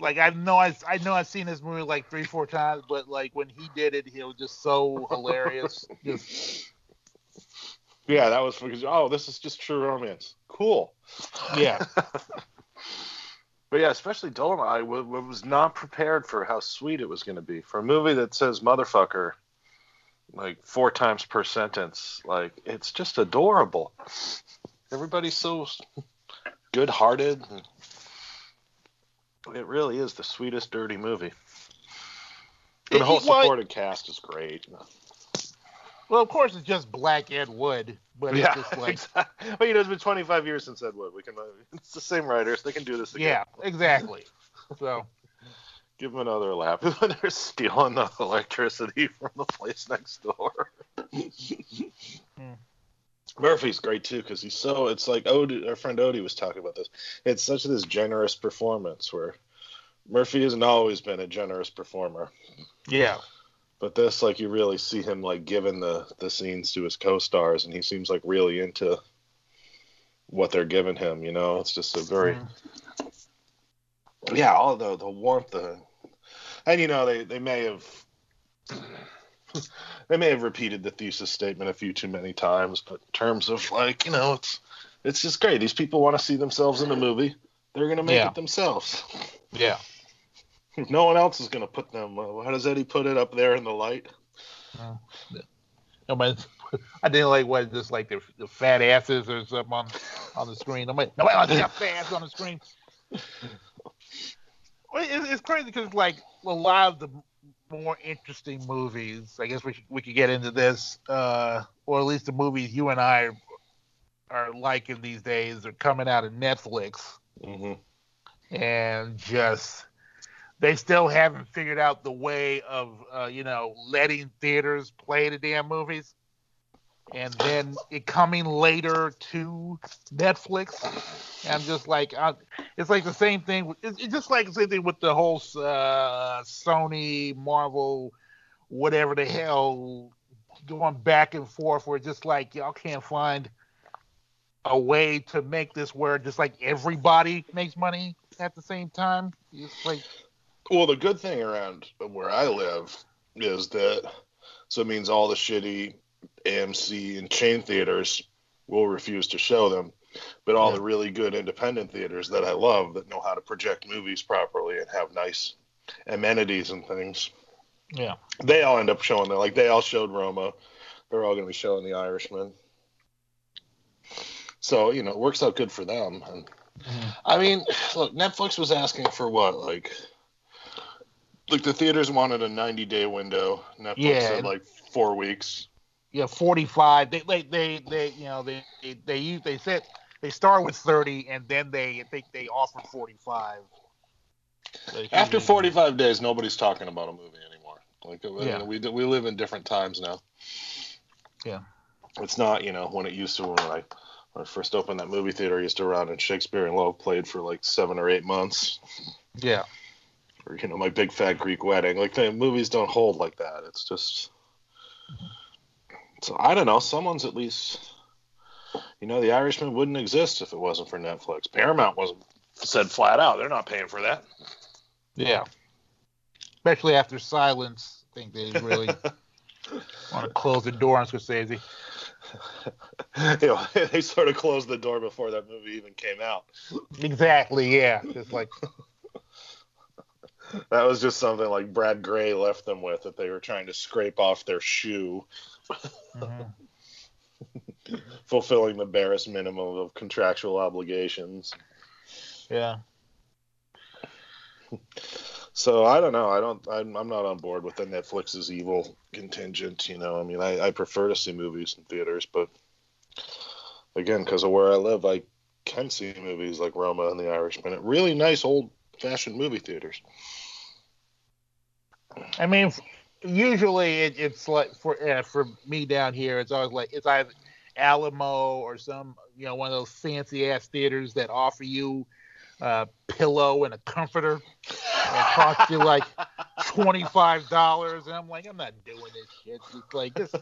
like I know I I know I've seen this movie like three four times, but like when he did it, he was just so hilarious. Just Yeah, that was because oh, this is just true romance. Cool. yeah, But yeah, especially Dolomite, I w- w- was not prepared for how sweet it was going to be for a movie that says motherfucker like four times per sentence. Like it's just adorable. Everybody's so good-hearted. It really is the sweetest dirty movie. And the whole supporting cast is great. Well of course it's just Black Ed Wood, but it's yeah, just like exactly. Well, you know, it's been 25 years since Ed Wood. We can. uh, It's the same writers. They can do this again. yeah, exactly. So Give them another lap. when they're stealing the electricity from the place next door. Murphy's great too because he's so. It's like Odie, our friend Odie was talking about this. It's such this generous performance where Murphy hasn't always been a generous performer, yeah, but this like you really see him like giving the the scenes to his co-stars, and he seems like really into what they're giving him. You know, it's just a very yeah, all the the warmth, the, and you know they they may have they may have repeated the thesis statement a few too many times, but in terms of like you know it's it's just great. These people want to see themselves in the movie. They're gonna make Yeah. it themselves. yeah. No one else is gonna put them. Uh, how does Eddie put it up there in the light? Nobody, I didn't like what just like the, the fat asses or something on on the screen. Nobody, nobody to see a fat ass on the screen. It, it's crazy because like a lot of the more interesting movies, I guess we should, we could get into this, uh, or at least the movies you and I are liking these days are coming out of Netflix hmm and just they still haven't figured out the way of uh, you know letting theaters play the damn movies and then it coming later to netflix i'm just like it's like the same thing it's, it's just like the same thing with the whole uh, sony marvel whatever the hell going back and forth where just like y'all can't find a way to make this where just like everybody makes money at the same time. It's like Well, the good thing around where I live is that so it means all the shitty AMC and chain theaters will refuse to show them, but all Yeah. the really good independent theaters that I love that know how to project movies properly and have nice amenities and things, yeah, they all end up showing them. Like they all showed Roma, they're all going to be showing The Irishman. So you know, it works out good for them. And Mhm. I mean, look, Netflix was asking for what, like, like the theaters wanted a 90 day window. Netflix Yeah. said like four weeks. yeah, forty five. They they they they you know they they they use they said they start with thirty and then they I think they offer forty five. After 45 days, nobody's talking about a movie anymore. Like, I mean, Yeah. we we live in different times now. Yeah. It's not, you know, when it used to when like when I first opened that movie theater I used to run, and Shakespeare in Love played for like seven or eight months. Yeah. Or you know, my Big Fat Greek Wedding. Like the movies don't hold like that. It's just. So I don't know. Someone's at least. You know, The Irishman wouldn't exist if it wasn't for Netflix. Paramount wasn't said flat out they're not paying for that. Yeah. Especially after Silence, I think they really want to close the door on Scorsese. you know, they sort of closed the door before that movie even came out. Exactly. Yeah. Just like That was just something like Brad Grey left them with that they were trying to scrape off their shoe, mhm. fulfilling the barest minimum of contractual obligations. yeah. So I don't know. I don't. I'm, I'm not on board with the Netflix's evil contingent. You know, I mean, I, I prefer to see movies in theaters, but again, because of where I live, I can see movies like Roma and The Irishman at really nice old-fashioned movie theaters. I mean, usually it, it's like for uh, for me down here, it's always like it's either Alamo or some you know one of those fancy ass theaters that offer you a pillow and a comforter. And it costs you like twenty five dollars, and I'm like, I'm not doing this shit. It's like this.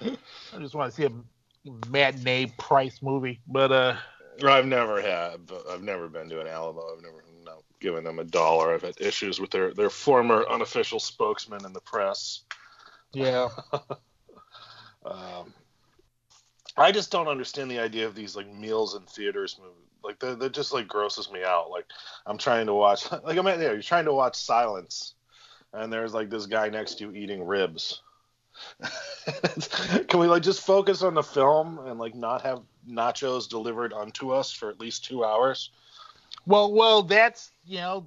I just want to see a matinee price movie, but uh, I've never had. I've never been to an Alamo. I've never given them a dollar. I've had issues with their their former unofficial spokesman in the press. yeah, Um, I just don't understand the idea of these like meals in theaters movies. Like that, that just like grosses me out. Like I'm trying to watch, like I'm at there, you're trying to watch Silence, and there's like this guy next to you eating ribs. Can we like just focus on the film and like not have nachos delivered unto us for at least two hours? Well, well, that's you know,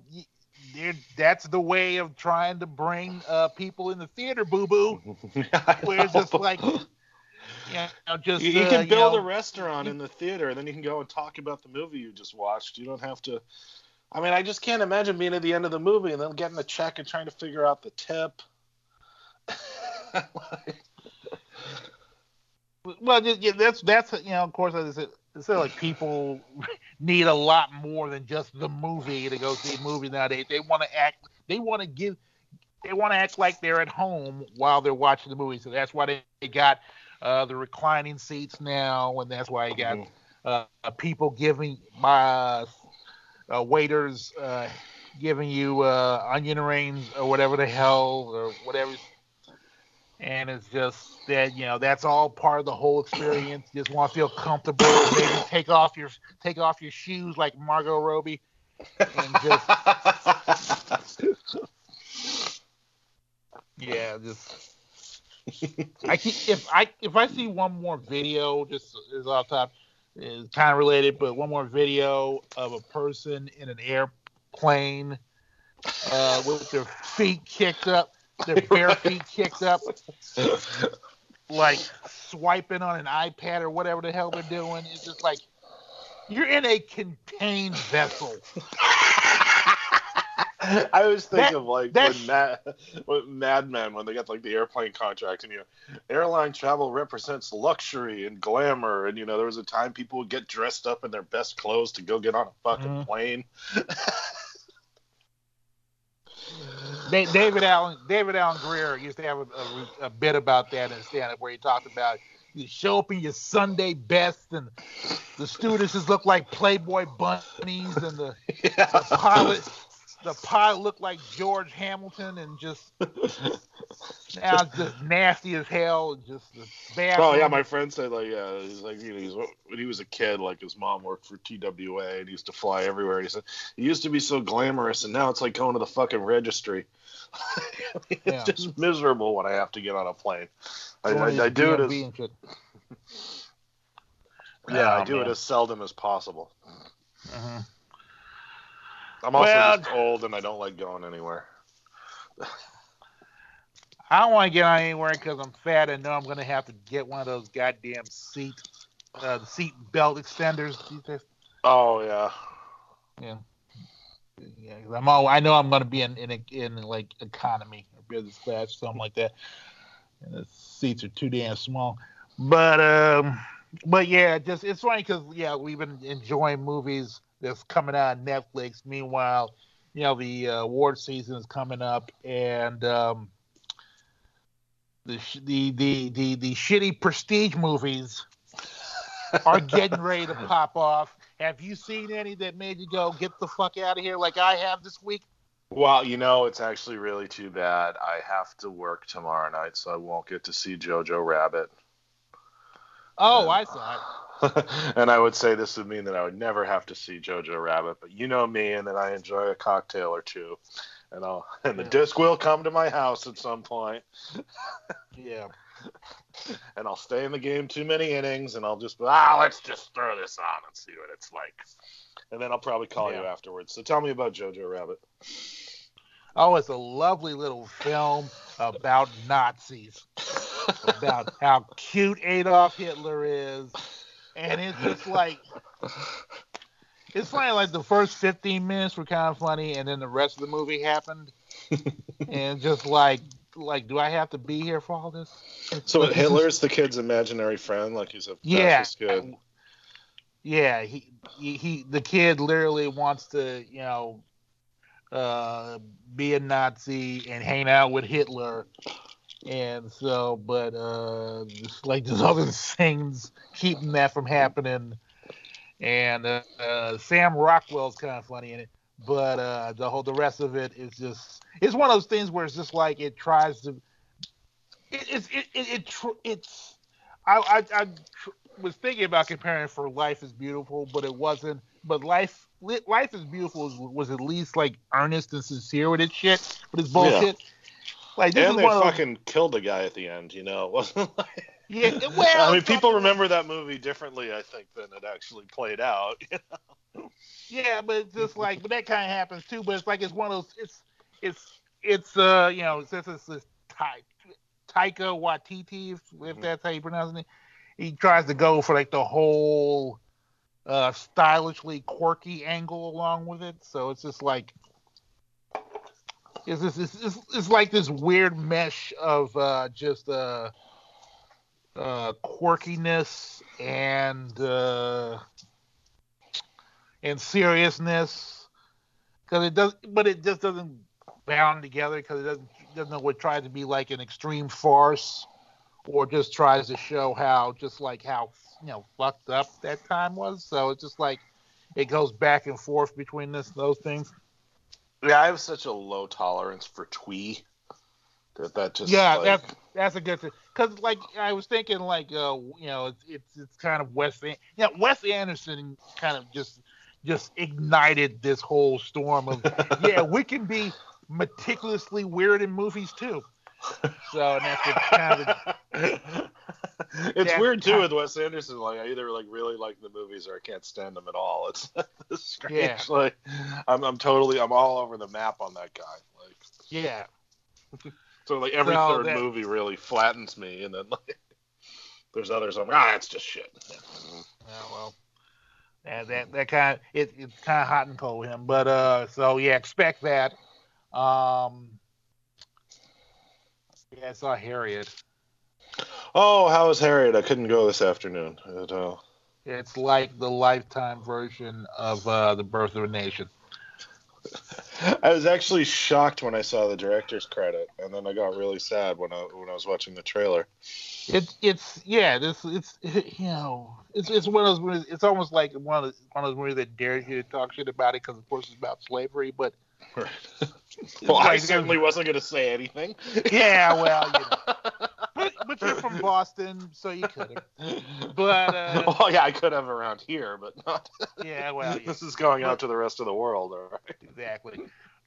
that's the way of trying to bring uh, people in the theater, boo boo. Where it's just like, you know, just you, you uh, can build know, a restaurant in the theater and then you can go and talk about the movie you just watched. You don't have to i mean i just can't imagine being at the end of the movie and then getting a check and trying to figure out the tip. Well, just, yeah, that's that's you know, of course, it's, it's like people need a lot more than just the movie to go see a movie nowadays. They want to act, they want to give, they want to act like they're at home while they're watching the movie. So that's why they, they got uh, the reclining seats now, and that's why you got uh, people giving my uh, waiters uh, giving you uh, onion rings or whatever the hell or whatever and it's just that you know that's all part of the whole experience. You just want to feel comfortable. Maybe take off your take off your shoes like Margot Robbie, and just yeah, just I keep, if I if I see one more video, just is off top, is kind of related, but one more video of a person in an airplane uh, with their feet kicked up, their bare feet kicked up, like swiping on an iPad or whatever the hell they're doing. It's just like you're in a contained vessel. I always think That- of like when Mad, when Mad Men when they got like the airplane contract and you know, airline travel represents luxury and glamour and you know there was a time people would get dressed up in their best clothes to go get on a fucking Mhm. plane. Da- David Alan David Alan Grier used to have a, a, a bit about that in stand up where he talked about you show up in your Sunday best and the students just look like Playboy bunnies and the, the pilot the pilot looked like George Hamilton and just now just nasty as hell and just the bathroom. Oh yeah, my friend said like yeah, he's like you know, he's, when he was a kid, like his mom worked for TWA and he used to fly everywhere. He said it used to be so glamorous, and now it's like going to the fucking registry. it's Yeah. just miserable when I have to get on a plane. I, Going I, I do it as shit. yeah, I Oh, do it as seldom as possible. Mhm. I'm also Well- just old and I don't like going anywhere. I don't want to get on anywhere because I'm fat and know I'm going to have to get one of those goddamn seat uh, seat belt extenders. Oh yeah, Yeah. Yeah, I'm all, I know I'm going to be in in, a, in like economy or business class, something like that. And the seats are too damn small. But um, but yeah, just it's funny because yeah, we've been enjoying movies that's coming out on Netflix. Meanwhile, you know the uh, award season is coming up, and um, the sh- the the the the shitty prestige movies are getting ready to pop off. Have you seen any that made you go get the fuck out of here like I have this week? Well, you know, it's actually really too bad. I have to work tomorrow night, so I won't get to see Jojo Rabbit. Oh, I saw it. and I would say this would mean that I would never have to see Jojo Rabbit, but you know me, and that I enjoy a cocktail or two, and I'll and the disc will come to my house at some point, Yeah. and I'll stay in the game too many innings, and I'll just ah, let's just throw this on and see what it's like, and then I'll probably call you afterwards. So tell me about Jojo Rabbit. Oh, it's a lovely little film about Nazis, about how cute Adolf Hitler is, and it's just like it's funny. Like the first fifteen minutes were kind of funny, and then the rest of the movie happened, and just like like, do I have to be here for all this? So Hitler's the kid's imaginary friend, like he's a Yeah. kid. Yeah, he, he he the kid literally wants to, you know, uh be a Nazi and hang out with Hitler. And so but uh just like there's other things keeping that from happening. And uh, uh Sam Rockwell's kind of funny in it, but uh the whole the rest of it is just it's one of those things where it's just like it tries to it, it's it, it, it tr- it's I I, I tr- was thinking about comparing it for Life is Beautiful, but it wasn't. But Life Li- Life is Beautiful was, was at least like earnest and sincere with its shit, with its bullshit. Like this And they of those, fucking killed a guy at the end, you know. It wasn't like yeah. Well, I mean, people remember that movie differently, I think, than it actually played out. Yeah, but it's just like, but that kind of happens too. But it's like it's one of those. It's it's it's uh you know since it's this Tai Taika Waititi, if, if Mhm. that's how you pronounce it, he tries to go for like the whole uh stylishly quirky angle along with it. So it's just like it's it's, it's, it's like this weird mesh of uh just uh uh quirkiness and uh and seriousness. Because it does but it just doesn't bound together because it doesn't doesn't know what tries to be like an extreme farce or just tries to show how just like how you know fucked up that time was. So it's just like it goes back and forth between this those things yeah, I have such a low tolerance for twee that that just yeah like, that's that's a good thing. Because like i was thinking like uh you know it's it's, it's kind of wes An- yeah wes anderson kind of just just ignited this whole storm of yeah we can be meticulously weird in movies too so and that's what kind of it's Yeah. weird too with Wes Anderson. Like I either like really like the movies or I can't stand them at all. It's strange. Yeah. Like I'm I'm totally I'm all over the map on that guy. Like yeah so like every So third that- movie really flattens me, and then like there's others I'm like ah that's just shit. Yeah, well, yeah, that that kind of it, it's kind of hot and cold with him, but uh, so yeah, expect that. Um, yeah, I saw Harriet. Oh, how was Harriet? I couldn't go this afternoon. at all. It's like the lifetime version of uh, the Birth of a Nation. I was actually shocked when I saw the director's credit, and then I got really sad when I when I was watching the trailer. It's it's yeah, this it's you know it's it's one of those movies. It's almost like one of those, one of those movies that dares you to talk shit about it because of course it's about slavery, but Well, I certainly wasn't going to say anything. yeah, well, you know. But, but you're from Boston, so you could have. But uh, well, yeah, I could have around here, but not. yeah, well, yeah. this is going out to the rest of the world, all right. exactly.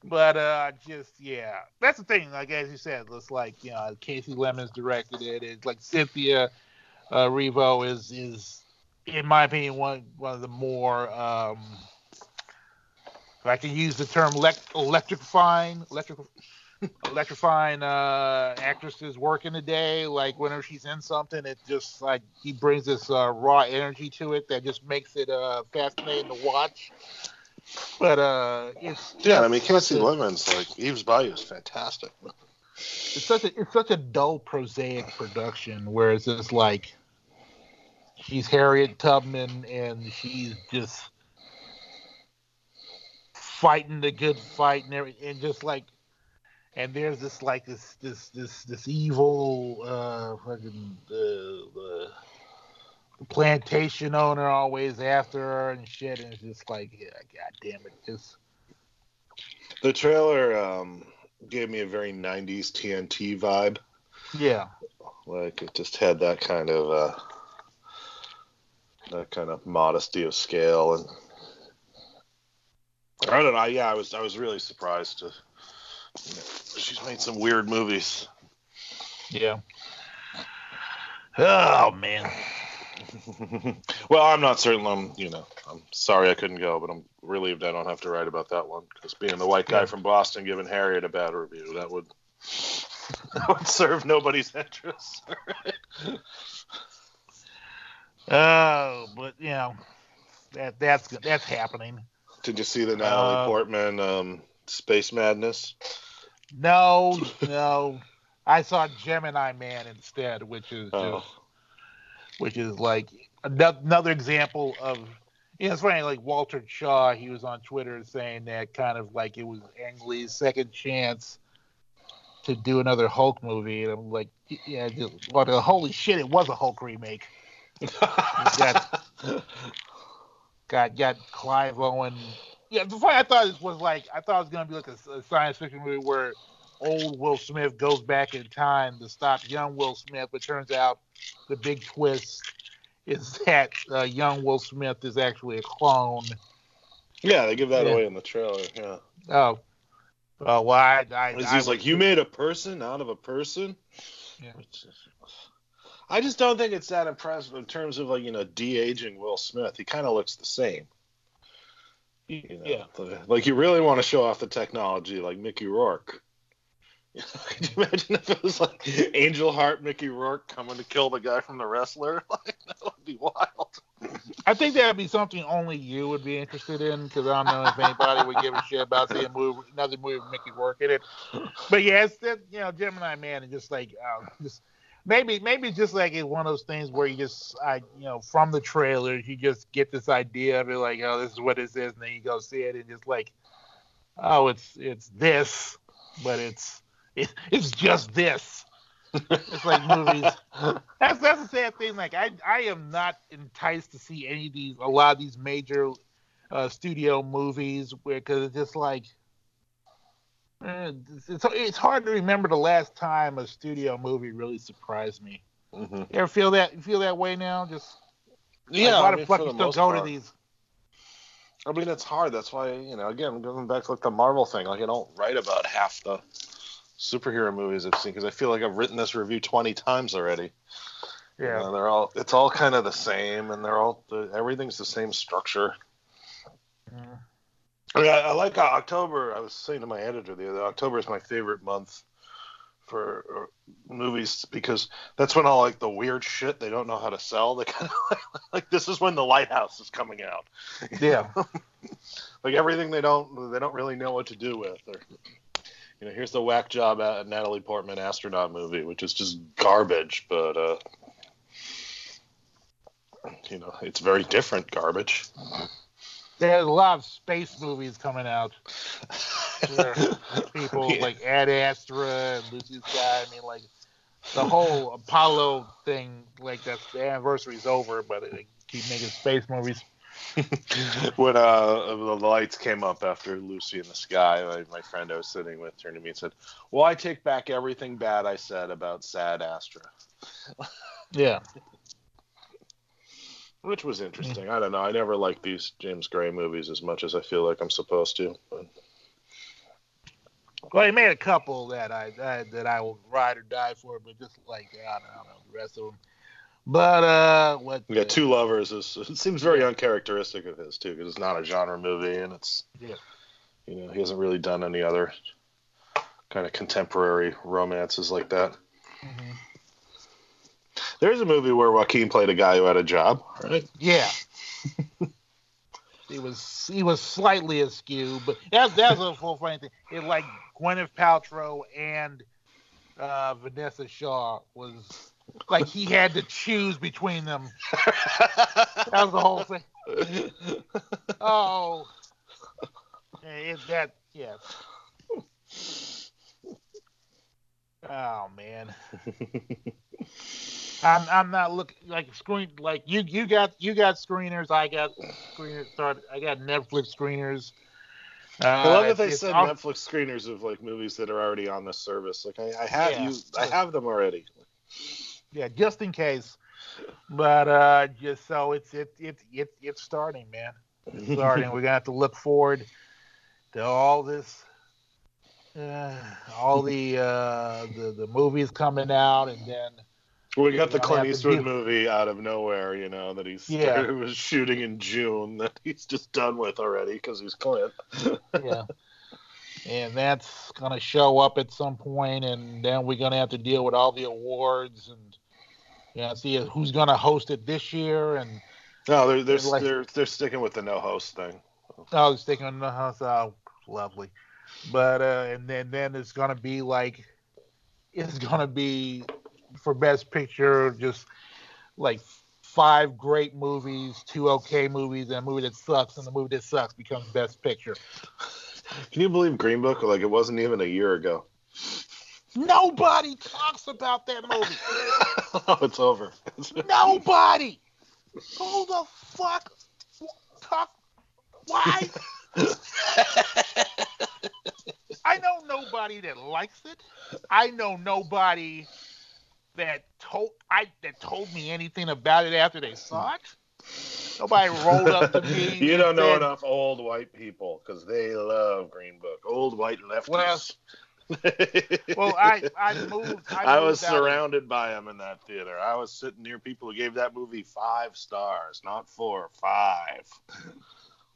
But uh, just yeah, that's the thing. Like as you said, it's like you know, Kasi Lemmons directed it. It's like Cynthia uh, Revo is is, in my opinion, one one of the more um, if I can use the term elect- electrifying electric electrifying uh, actresses working day. Like whenever she's in something, it just like he brings this uh, raw energy to it that just makes it uh, fascinating to watch. But uh, it's Yeah, I mean, a- Lemmons, like Eve's Bayou is fantastic. it's such a it's such a dull prosaic production where it's just like she's Harriet Tubman, and she's just fighting the good fight and everything, and just like, and there's this like this this this this evil uh fucking the the, the plantation owner always after her and shit, and it's just like, yeah, god damn it, just The trailer um, gave me a very 90s TNT vibe. yeah, Like it just had that kind of uh, that kind of modesty of scale and I don't know. Yeah, I was I was really surprised to. You know, she's made some weird movies. yeah. Oh man. well, I'm not certain. I'm you know I'm sorry I couldn't go, but I'm relieved I don't have to write about that one because being the white guy from Boston giving Harriet a bad review that would that would serve nobody's interests. Oh, but you know, that that's that's happening. Did you see the Natalie Uh, Portman um, Space Madness? No, no. I saw Gemini Man instead, which is Oh. just, which is like another example of. You know, it's funny. Like Walter Chaw, he was on Twitter saying that kind of like it was Ang Lee's second chance to do another Hulk movie, and I'm like, yeah, just, well, holy shit, it was a Hulk remake. got- got Clive Owen. Yeah, the funny I thought this was like I thought it was gonna be like a, a science fiction movie where old Will Smith goes back in time to stop young Will Smith, but turns out the big twist is that uh, young Will Smith is actually a clone. yeah, they give that Yeah. away in the trailer. Yeah, Oh, oh, well, I, I, he's I like, you made a person out of a person. Yeah. Which is- I just don't think it's that impressive in terms of like you know de aging Will Smith. He kind of looks the same. You know, Yeah. Like you really want to show off the technology, like Mickey Rourke. Could you imagine if it was like Angel Heart Mickey Rourke coming to kill the guy from the wrestler? Like that would be wild. I think that'd be something only you would be interested in because I don't know if anybody would give a shit about seeing movie, another movie with Mickey Rourke in it. But yeah, it's that you know Gemini Man and just like uh, just maybe maybe just like it's one of those things where you just I you know from the trailers you just get this idea of it like oh this is what this is and then you go see it and just like oh it's it's this but it's it, it's just this. It's like movies. That's that's the sad thing. Like I I am not enticed to see any of these a lot of these major uh, studio movies where because it's just like it's, it's it's hard to remember the last time a studio movie really surprised me. Mhm. You ever feel that you feel that way now? Just Yeah, like, why I the mean, fuck for you the still go part. to these? I mean, it's hard. That's why, you know, again, going back to like the Marvel thing, like I don't write about half the superhero movies I've seen because I feel like I've written this review 20 times already. You Yeah. know, they're all, it's all kind of the same and they're all, everything's the same structure. Mm. I mean, I, I like uh, October. I was saying to my editor the other October is my favorite month for uh, movies because that's when all like the weird shit they don't know how to sell. They kind of like, like this is when the Lighthouse is coming out. Yeah. like everything they don't they don't really know what to do with. Or, you know, here's the whack job at Natalie Portman astronaut movie, which is just garbage, but uh, you know, it's very different garbage. There's a lot of space movies coming out. people Yeah. like Ad Astra and Lucy Sky. I mean, like the whole Apollo thing. Like that's the anniversary's over, but they keep making space movies. when uh, the lights came up after Lucy in the Sky, my, my friend I was sitting with turned to me and said, "Well, I take back everything bad I said about Sad Astra," Yeah. Which was interesting. I don't know. I never liked these James Gray movies as much as I feel like I'm supposed to. But Well, he made a couple that I, I that I will ride or die for, but just like I don't, I don't know the rest of them. But uh, what? we got Two Lovers. Is, it seems very uncharacteristic of his too, because it's not a genre movie, and it's Yeah. you know he hasn't really done any other kind of contemporary romances like that. Mhm. There's a movie where Joaquin played a guy who had a job, right? Yeah. he was he was slightly askew, but that's that's a full funny thing. It like Gwyneth Paltrow and uh, Vinessa Shaw was like he had to choose between them. That was the whole thing. Oh, it, that yes. Oh man, I'm I'm not looking like screen like you you got you got screeners. I got screeners. Start. I got Netflix screeners. Uh, I love that they said Netflix screeners of like movies that are already on the service. Like I, I have Yeah. you, I have them already. Yeah, just in case. But uh just so it's it it it it's starting, man. It's starting. We're gonna have to look forward to all this uh, all the uh the, the movies coming out and then We got the Clint Eastwood movie out of nowhere, you know, that he's Yeah. started, was shooting in June that he's just done with already because he's Clint. yeah. And that's gonna show up at some point and then we're gonna have to deal with all the awards and yeah, see who's gonna host it this year and No, they're they're Like- they're, they're sticking with the no host thing. I was thinking on the house. Oh, lovely. But uh, and then then it's gonna be like it's gonna be for best picture just like five great movies, two okay movies, and a movie that sucks, and the movie that sucks becomes best picture. Can you believe Green Book? Like it wasn't even a year ago. Nobody talks about that movie. oh, it's over. Nobody. Who the fuck talk? Why? I know nobody that likes it. I know nobody that told I that told me anything about it after they saw it. Nobody rolled up to me. you don't know said, enough old white people because they love Green Book. Old white lefties. Well, I I moved. I, I was of- surrounded by them in that theater. I was sitting near people who gave that movie five stars, not four, five.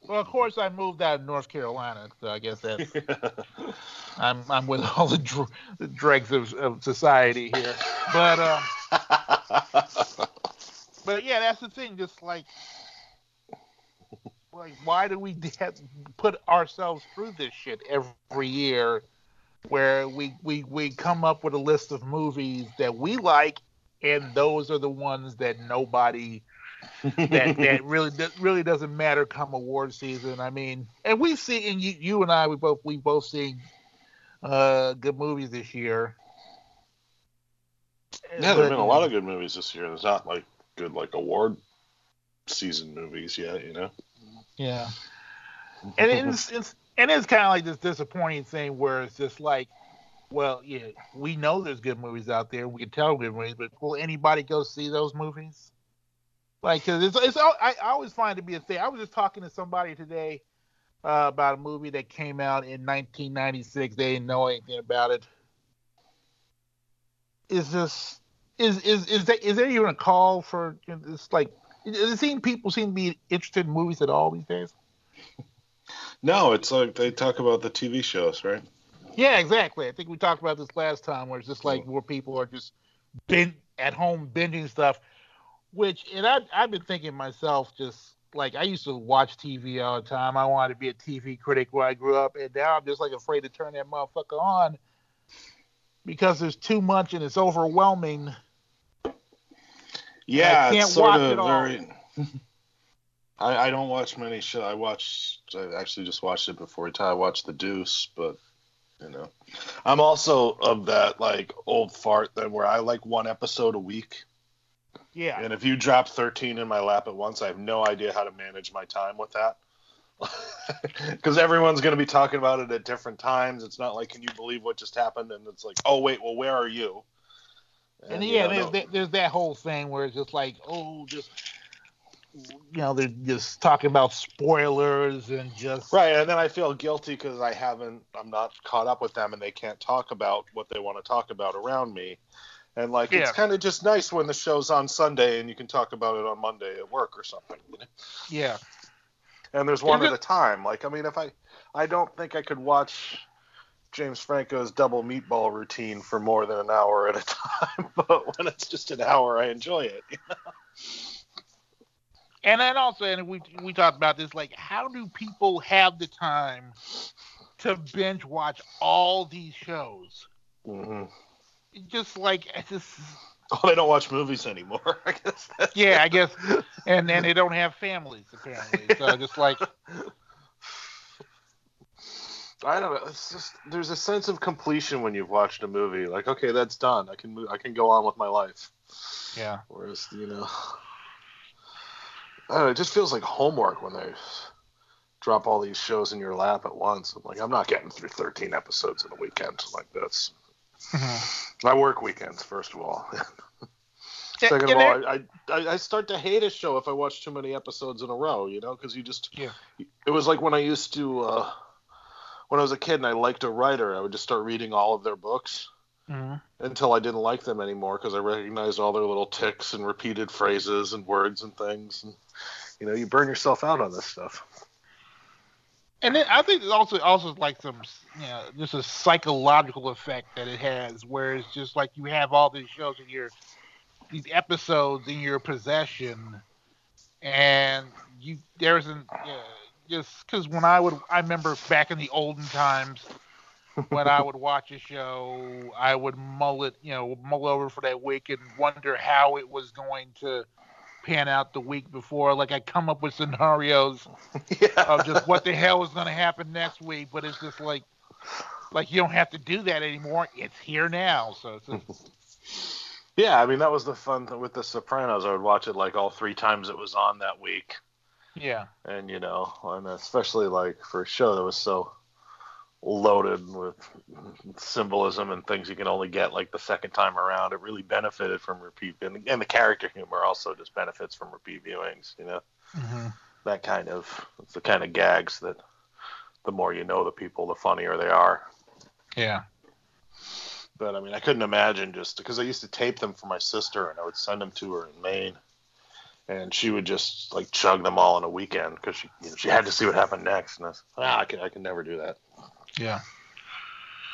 Well, of course, I moved out of North Carolina, so I guess that's I'm I'm with all the, dr- the dregs of, of society here. But uh, but yeah, that's the thing. Just like like why do we have put ourselves through this shit every year, where we we we come up with a list of movies that we like, and those are the ones that nobody that that really that really doesn't matter come award season. I mean, and we've seen and you you and I we both we both seen uh good movies this year. Yeah, there've been a lot of good movies this year. There's not like good like award season movies yet, you know. Yeah. And it's, it's and it's kind of like this disappointing thing where it's just like, well, yeah, we know there's good movies out there. We can tell good movies, but will anybody go see those movies? Like, cause it's it's I, I always find it to be a thing. I was just talking to somebody today uh, about a movie that came out in 1996. They didn't know anything about it. Is this is is is there, is there even a call for you know, it's like it, it seems people seem to be interested in movies at all these days. No, it's like they talk about the TV shows, right? Yeah, exactly. I think we talked about this last time, where it's just like where people are just bin at home binging stuff. Which, and I, I've been thinking myself, just like I used to watch TV all the time. I wanted to be a TV critic where I grew up, and now I'm just like afraid to turn that motherfucker on because there's too much and it's overwhelming. Yeah, I can't it's sort watch of it all. very. I, I don't watch many shows. I watched. I actually just watched it before I watched The Deuce, but you know, I'm also of that like old fart then where I like one episode a week, Yeah, and if you drop 13 in my lap at once, I have no idea how to manage my time with that. Because everyone's going to be talking about it at different times. It's not like, can you believe what just happened? And it's like, oh wait, well, where are you? and you yeah, know, there's that, there's that whole thing where it's just like, oh, just you know, they're just talking about spoilers and just Right, and then I feel guilty because I haven't, I'm not caught up with them, and they can't talk about what they want to talk about around me. And like, it's kind of just nice when the show's on Sunday and you can talk about it on Monday at work or something. You know? yeah. And there's one Is at a time. Like, I mean, if I, I don't think I could watch James Franco's double meatball routine for more than an hour at a time. But when it's just an hour, I enjoy it. And then also, and we we talked about this, like, how do people have the time to binge watch all these shows? hmm Just like, just, Oh, they don't watch movies anymore. I guess. That's Yeah, I guess, and then they don't have families apparently. So just like, I don't know. It's just there's a sense of completion when you've watched a movie. Like, okay, that's done. I can move. I can go on with my life. yeah, Whereas, you know, I don't know, it just feels like homework when they drop all these shows in your lap at once. I'm like, I'm not getting through 13 episodes in a weekend. Like that's I work weekends first of all. Second of all, I, I I start to hate a show if I watch too many episodes in a row. You know, because you just Yeah. It was like when I used to uh, when I was a kid and I liked a writer, I would just start reading all of their books Mhm. until I didn't like them anymore because I recognized all their little ticks and repeated phrases and words and things. And you know, you burn yourself out on this stuff. And then I think also also like some, you know, just a psychological effect that it has, where it's just like you have all these shows in your, these episodes in your possession, and you there isn't uh, just because when I would I remember back in the olden times when I would watch a show, I would mull it, you know, mull over for that week and wonder how it was going to pan out the week before. Like I come up with scenarios yeah. of just what the hell is going to happen next week, but it's just like, like you don't have to do that anymore. It's here now. So it's just, Yeah, I mean that was the fun thing with The Sopranos. I would watch it like all three times it was on that week, yeah, and you know, and especially like for a show that was so loaded with symbolism and things you can only get like the second time around, it really benefited from repeat, and, and the character humor also just benefits from repeat viewings. You know, that kind of it's the kind of gags that the more you know the people, the funnier they are. yeah, But I mean, I couldn't imagine just because I used to tape them for my sister and I would send them to her in Maine, and she would just like chug them all in a weekend because she you know, she had to see what happened next. And I said, ah, I can I can never do that. Yeah.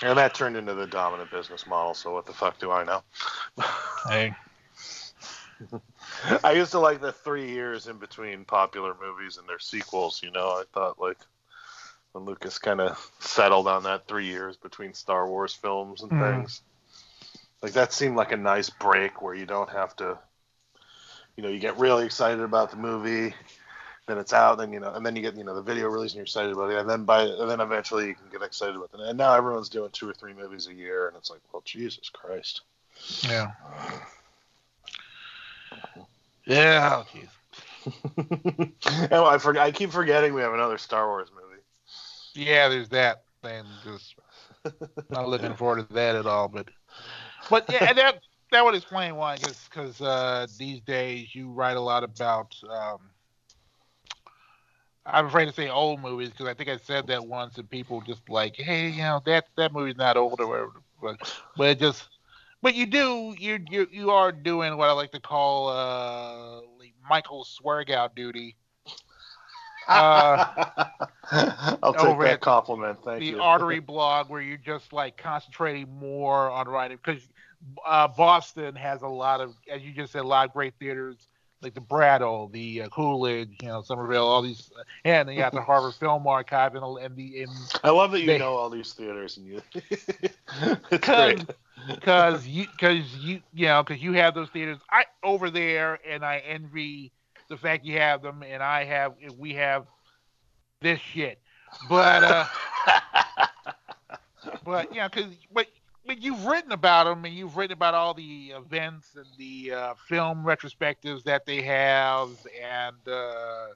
And that turned into the dominant business model. So what the fuck do I know? Hey, I used to like the three years in between popular movies and their sequels. You know, I thought like when Lucas kind of settled on that three years between Star Wars films and Mhm. things, like that seemed like a nice break where you don't have to, you know, you get really excited about the movie, then it's out, then you know, and then you get you know the video release and you're excited about it, and then by and then eventually you can get excited about it. And now everyone's doing two or three movies a year, and it's like, well, Jesus Christ. yeah, yeah. Oh, jeez. oh, I forget. I keep forgetting we have another Star Wars movie. Yeah, there's that thing. Just not looking forward to that at all. But, but yeah, and that that would explain why. Because because uh, these days you write a lot about. Um, I'm afraid to say old movies because I think I said that once, and people just like, hey, you know, that that movie's not old or whatever. But but it just, but you do you you you are doing what I like to call uh like Michael Sragow duty. Uh, I'll take that compliment. Thank the you. The Artery blog where you're just like concentrating more on writing because uh, Boston has a lot of, as you just said, a lot of great theaters like the Brattle, the uh, Coolidge, you know, Somerville, all these, and then you got the Harvard Film Archive and, and the in I love that you they- know all these theaters and you. because because you because you you know because you have those theaters I over there and I envy the fact you have them and I have we have this shit, but uh. but yeah, because but but you've written about them and you've written about all the events and the uh, film retrospectives that they have and uh,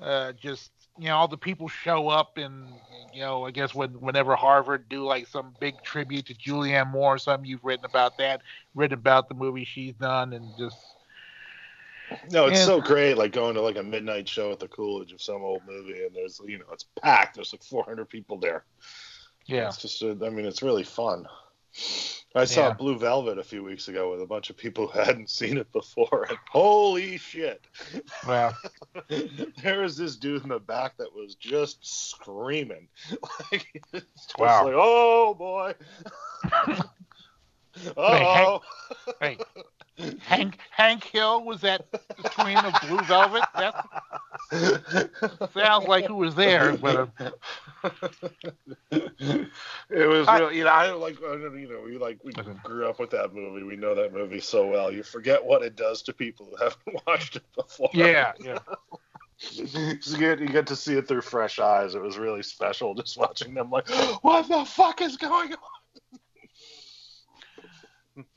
uh, just you know all the people show up and you know I guess when whenever Harvard do like some big tribute to Julianne Moore or something you've written about that written about the movie she's done and just No, it's And- so great. Like going to like a midnight show at the Coolidge of some old movie, and there's you know it's packed. There's like 400 people there. Yeah. It's just, uh, I mean, it's really fun. I saw Yeah. Blue Velvet a few weeks ago with a bunch of people who hadn't seen it before, and holy shit, well there was this dude in the back that was just screaming, like, just Wow. like, oh boy, oh, hey Hank Hank Hill was at the screen of Blue Velvet? That sounds like who was there but uh, I- you know, I like, I don't- you know, we like, we Okay. grew up with that movie. We know that movie so well. You forget what it does to people who haven't watched it before. Yeah, yeah. you get you get to see it through fresh eyes. It was really special just watching them like, what the fuck is going on?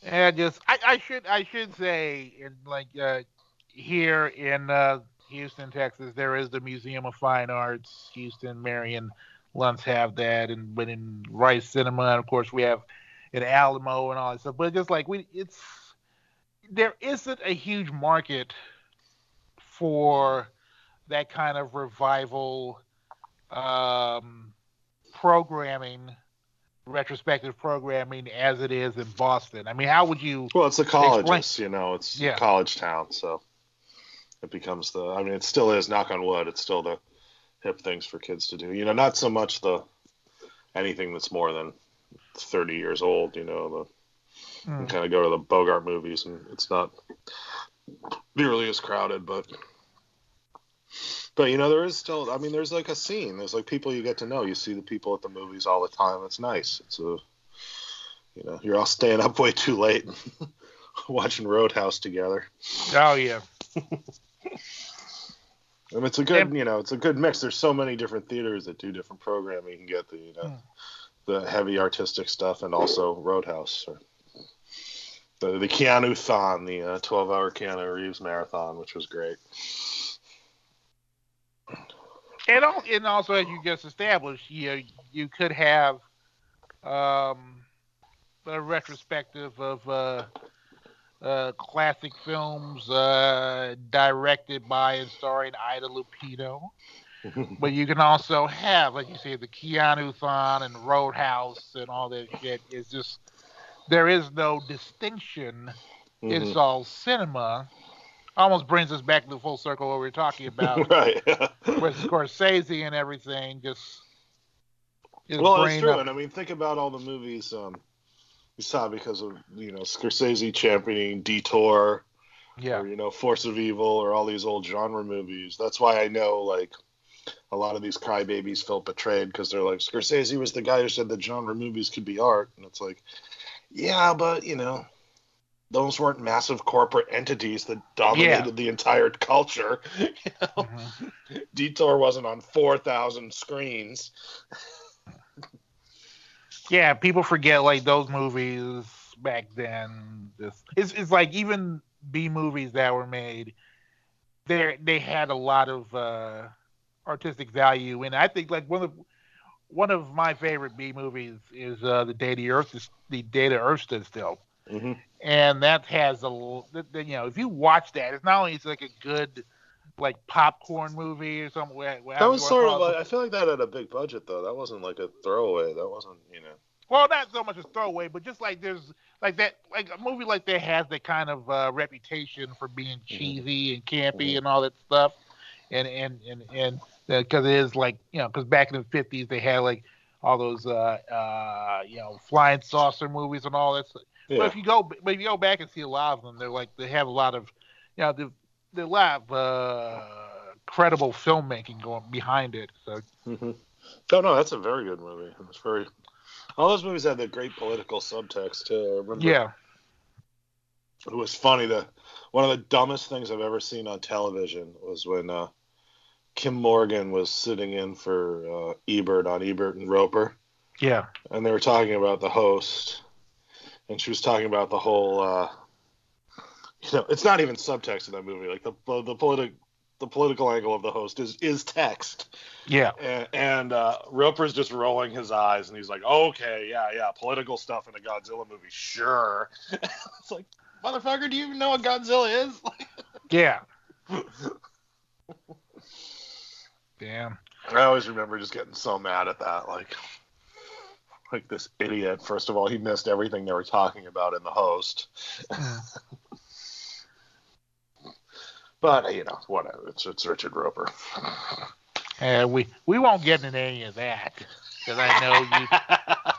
And just I, I should I should say in like uh, here in uh, Houston, Texas, there is the Museum of Fine Arts. Houston, Marion, Luntz have that, and but in Rice Cinema, and of course we have in Alamo and all that stuff. But just like we, it's there isn't a huge market for that kind of revival um, programming retrospective programming as it is in Boston. I mean, how would you? Well, it's the colleges, Explain- you know, it's Yeah. a college town, so it becomes the. I mean, it still is. Knock on wood, it's still the hip things for kids to do. You know, not so much the anything that's more than thirty years old. You know, the Hmm. kind of go to the Bogart movies, and it's not nearly as crowded, but. But you know, there is still. I mean, there's like a scene. There's like people you get to know. You see the people at the movies all the time. It's nice. It's a, you know, you're all staying up way too late, watching Roadhouse together. Oh yeah, And it's a good, And- you know, it's a good mix. There's so many different theaters that do different programming. You can get the, you know, Hmm. the heavy artistic stuff, and also Roadhouse. Or the the Keanu Thon, the uh, 12-hour Keanu Reeves marathon, which was great. and, and also as you just established, you you could have um, a retrospective of uh, uh, classic films uh, directed by and starring Ida Lupino. But you can also have, like you say, the Keanu Thon and Roadhouse and all that shit. It's just there is no distinction. It's Mhm. all cinema. Almost brings us back to the full circle what we were talking about right. with Scorsese and everything. Just, just well, it's true, up- and I mean, think about all the movies um, you saw because of you know Scorsese championing Detour, yeah, or you know Force of Evil, or all these old genre movies. That's why I know like a lot of these crybabies felt betrayed because they're like Scorsese was the guy who said that genre movies could be art, and it's like, yeah, but you know. Those weren't massive corporate entities that dominated the entire culture. You know? Mhm. Detour wasn't on 4,000 screens. yeah. People forget like those movies back then. Just it's it's like even B movies that were made. They they had a lot of uh, artistic value, and I think like one of one of my favorite B movies is uh, the day the Earth the day the Earth stood still. Mm-hmm. and that has a l- th- th- you know if you watch that it's not only it's like a good like popcorn movie or something That was sort of like, I feel like that had a big budget, though. That wasn't like a throwaway. That wasn't, you know. well not so much a throwaway but just like there's like that like a movie like that has that kind of uh, reputation for being cheesy and campy Mhm. and all that stuff and and and and because it is like you know because back in the 50s they had like all those uh uh you know flying saucer movies and all that stuff But if you go, but if you go back and see a lot of them, they're like they have a lot of, you know, the the lot of uh, credible filmmaking going behind it. So hmm Oh, no, that's a very good movie. It's very. All those movies had that great political subtext, too. I remember yeah, it was funny. The, one of the dumbest things I've ever seen on television was when uh, Kim Morgan was sitting in for uh, Ebert on Ebert and Roeper. yeah, and they were talking about the host, and she was talking about the whole. Uh, you know, it's not even subtext in that movie. Like the the politic the political angle of the host is is text, yeah, and, and uh, Roeper's just rolling his eyes, and he's like, "Okay, yeah, yeah, political stuff in a Godzilla movie, sure." it's like, motherfucker, do you even know what Godzilla is? yeah. Damn. I always remember just getting so mad at that, like. Like this idiot. First of all, he missed everything they were talking about in the host. But you know, whatever. It's it's Richard Roeper. And we we won't get into any of that because I know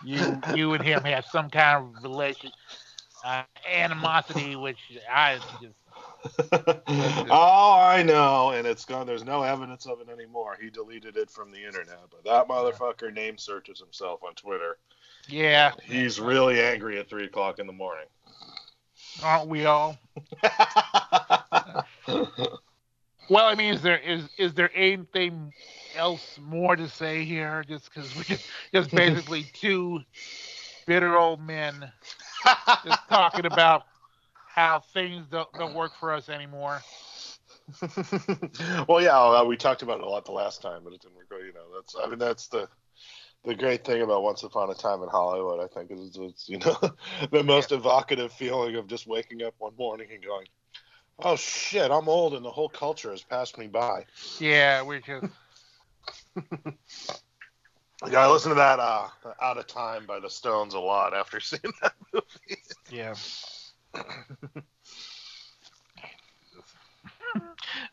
you you you and him have some kind of relation uh, animosity, which I just oh, I know, and it's gone. There's no evidence of it anymore. He deleted it from the internet, but that motherfucker name searches himself on Twitter. Yeah, He's really angry at three o'clock in the morning. Aren't we all? Well, I mean, is there is is there anything else more to say here? Just because we just, just basically two bitter old men just talking about how things don't, don't work for us anymore. well, yeah, uh, we talked about it a lot the last time, but it didn't work. You know, that's I mean that's the the great thing about Once Upon a Time in Hollywood. I think is it's you know the most evocative feeling of just waking up one morning and going, "Oh shit, I'm old and the whole culture has passed me by." Yeah, we just Yeah, I listened to that uh, "Out of Time" by the Stones a lot after seeing that movie. yeah.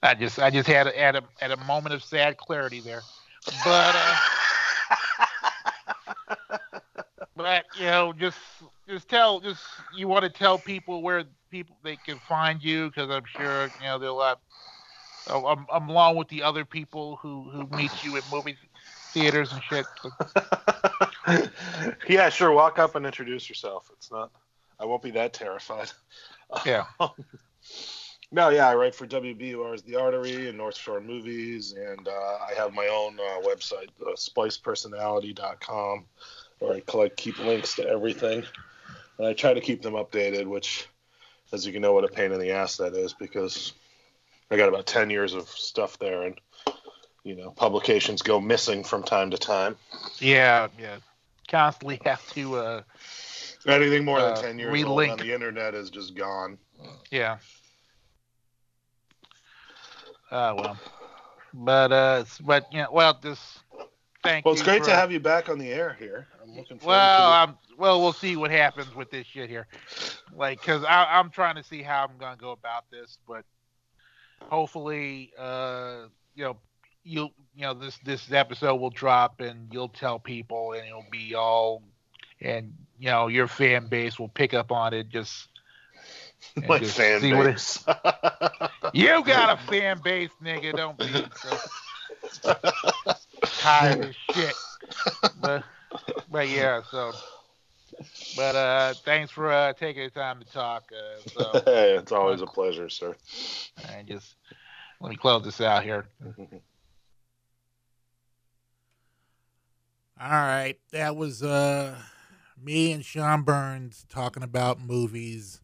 I just I just had a, had a had a moment of sad clarity there, but uh, but you know just just tell just you want to tell people where people they can find you because I'm sure you know they'll a lot. oh, I'm, I'm along with the other people who who meet you at movie theaters and shit. Yeah, sure. Walk up and introduce yourself. It's not. I won't be that terrified. yeah. No, yeah, I write for WBUR's The Artery and North Shore Movies, and uh, I have my own uh, website, uh, splicedpersonality.com, where I collect, keep links to everything, and I try to keep them updated. Which, as you can know, what a pain in the ass that is, because I got about ten years of stuff there, and you know, publications go missing from time to time. Yeah, yeah. Constantly have to uh Anything more Uh, than ten years old relink. on the internet is just gone. Yeah. Uh well. But uh but you know, well just thank Well, it's you great for- to have you back on the air here. I'm looking forward Well, to um well we'll see what happens with this shit here. Like cuz I I'm trying to see how I'm going to go about this, but hopefully uh you know you'll you know this this episode will drop and you'll tell people and it'll be all and you know your fan base will pick up on it just the, my just fan see what it- base. You got a fan base, nigga. Don't be so tired of shit. But, but yeah, so. But uh, thanks for uh, taking the time to talk. Uh, so, hey, it's always a pleasure, sir. and just let me close this out here. All right, that was uh me and Sean Burns talking about movies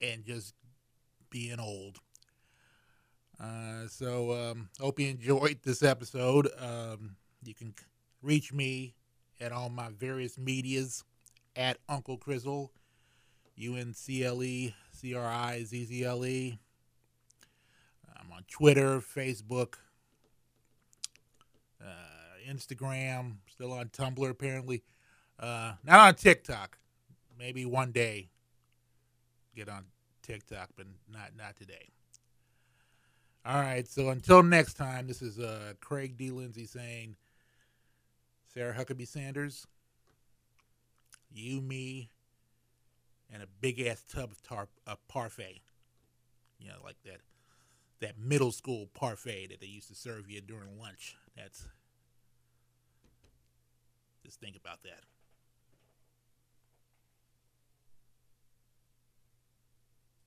and just being old. Uh, so um, hope you enjoyed this episode. Um, you can reach me at all my various medias at Uncle Crizzle, U N C L E C R I Z Z L E. I'm on Twitter, Facebook, uh, Instagram, still on Tumblr apparently. Uh, not on TikTok. Maybe one day get on TikTok, but not not today. All right, so until next time, this is uh, Craig D. Lindsay saying, Sarah Huckabee Sanders, you, me, and a big ass tub of tar- of parfait. You know, like that that middle school parfait that they used to serve you during lunch. That's just think about that.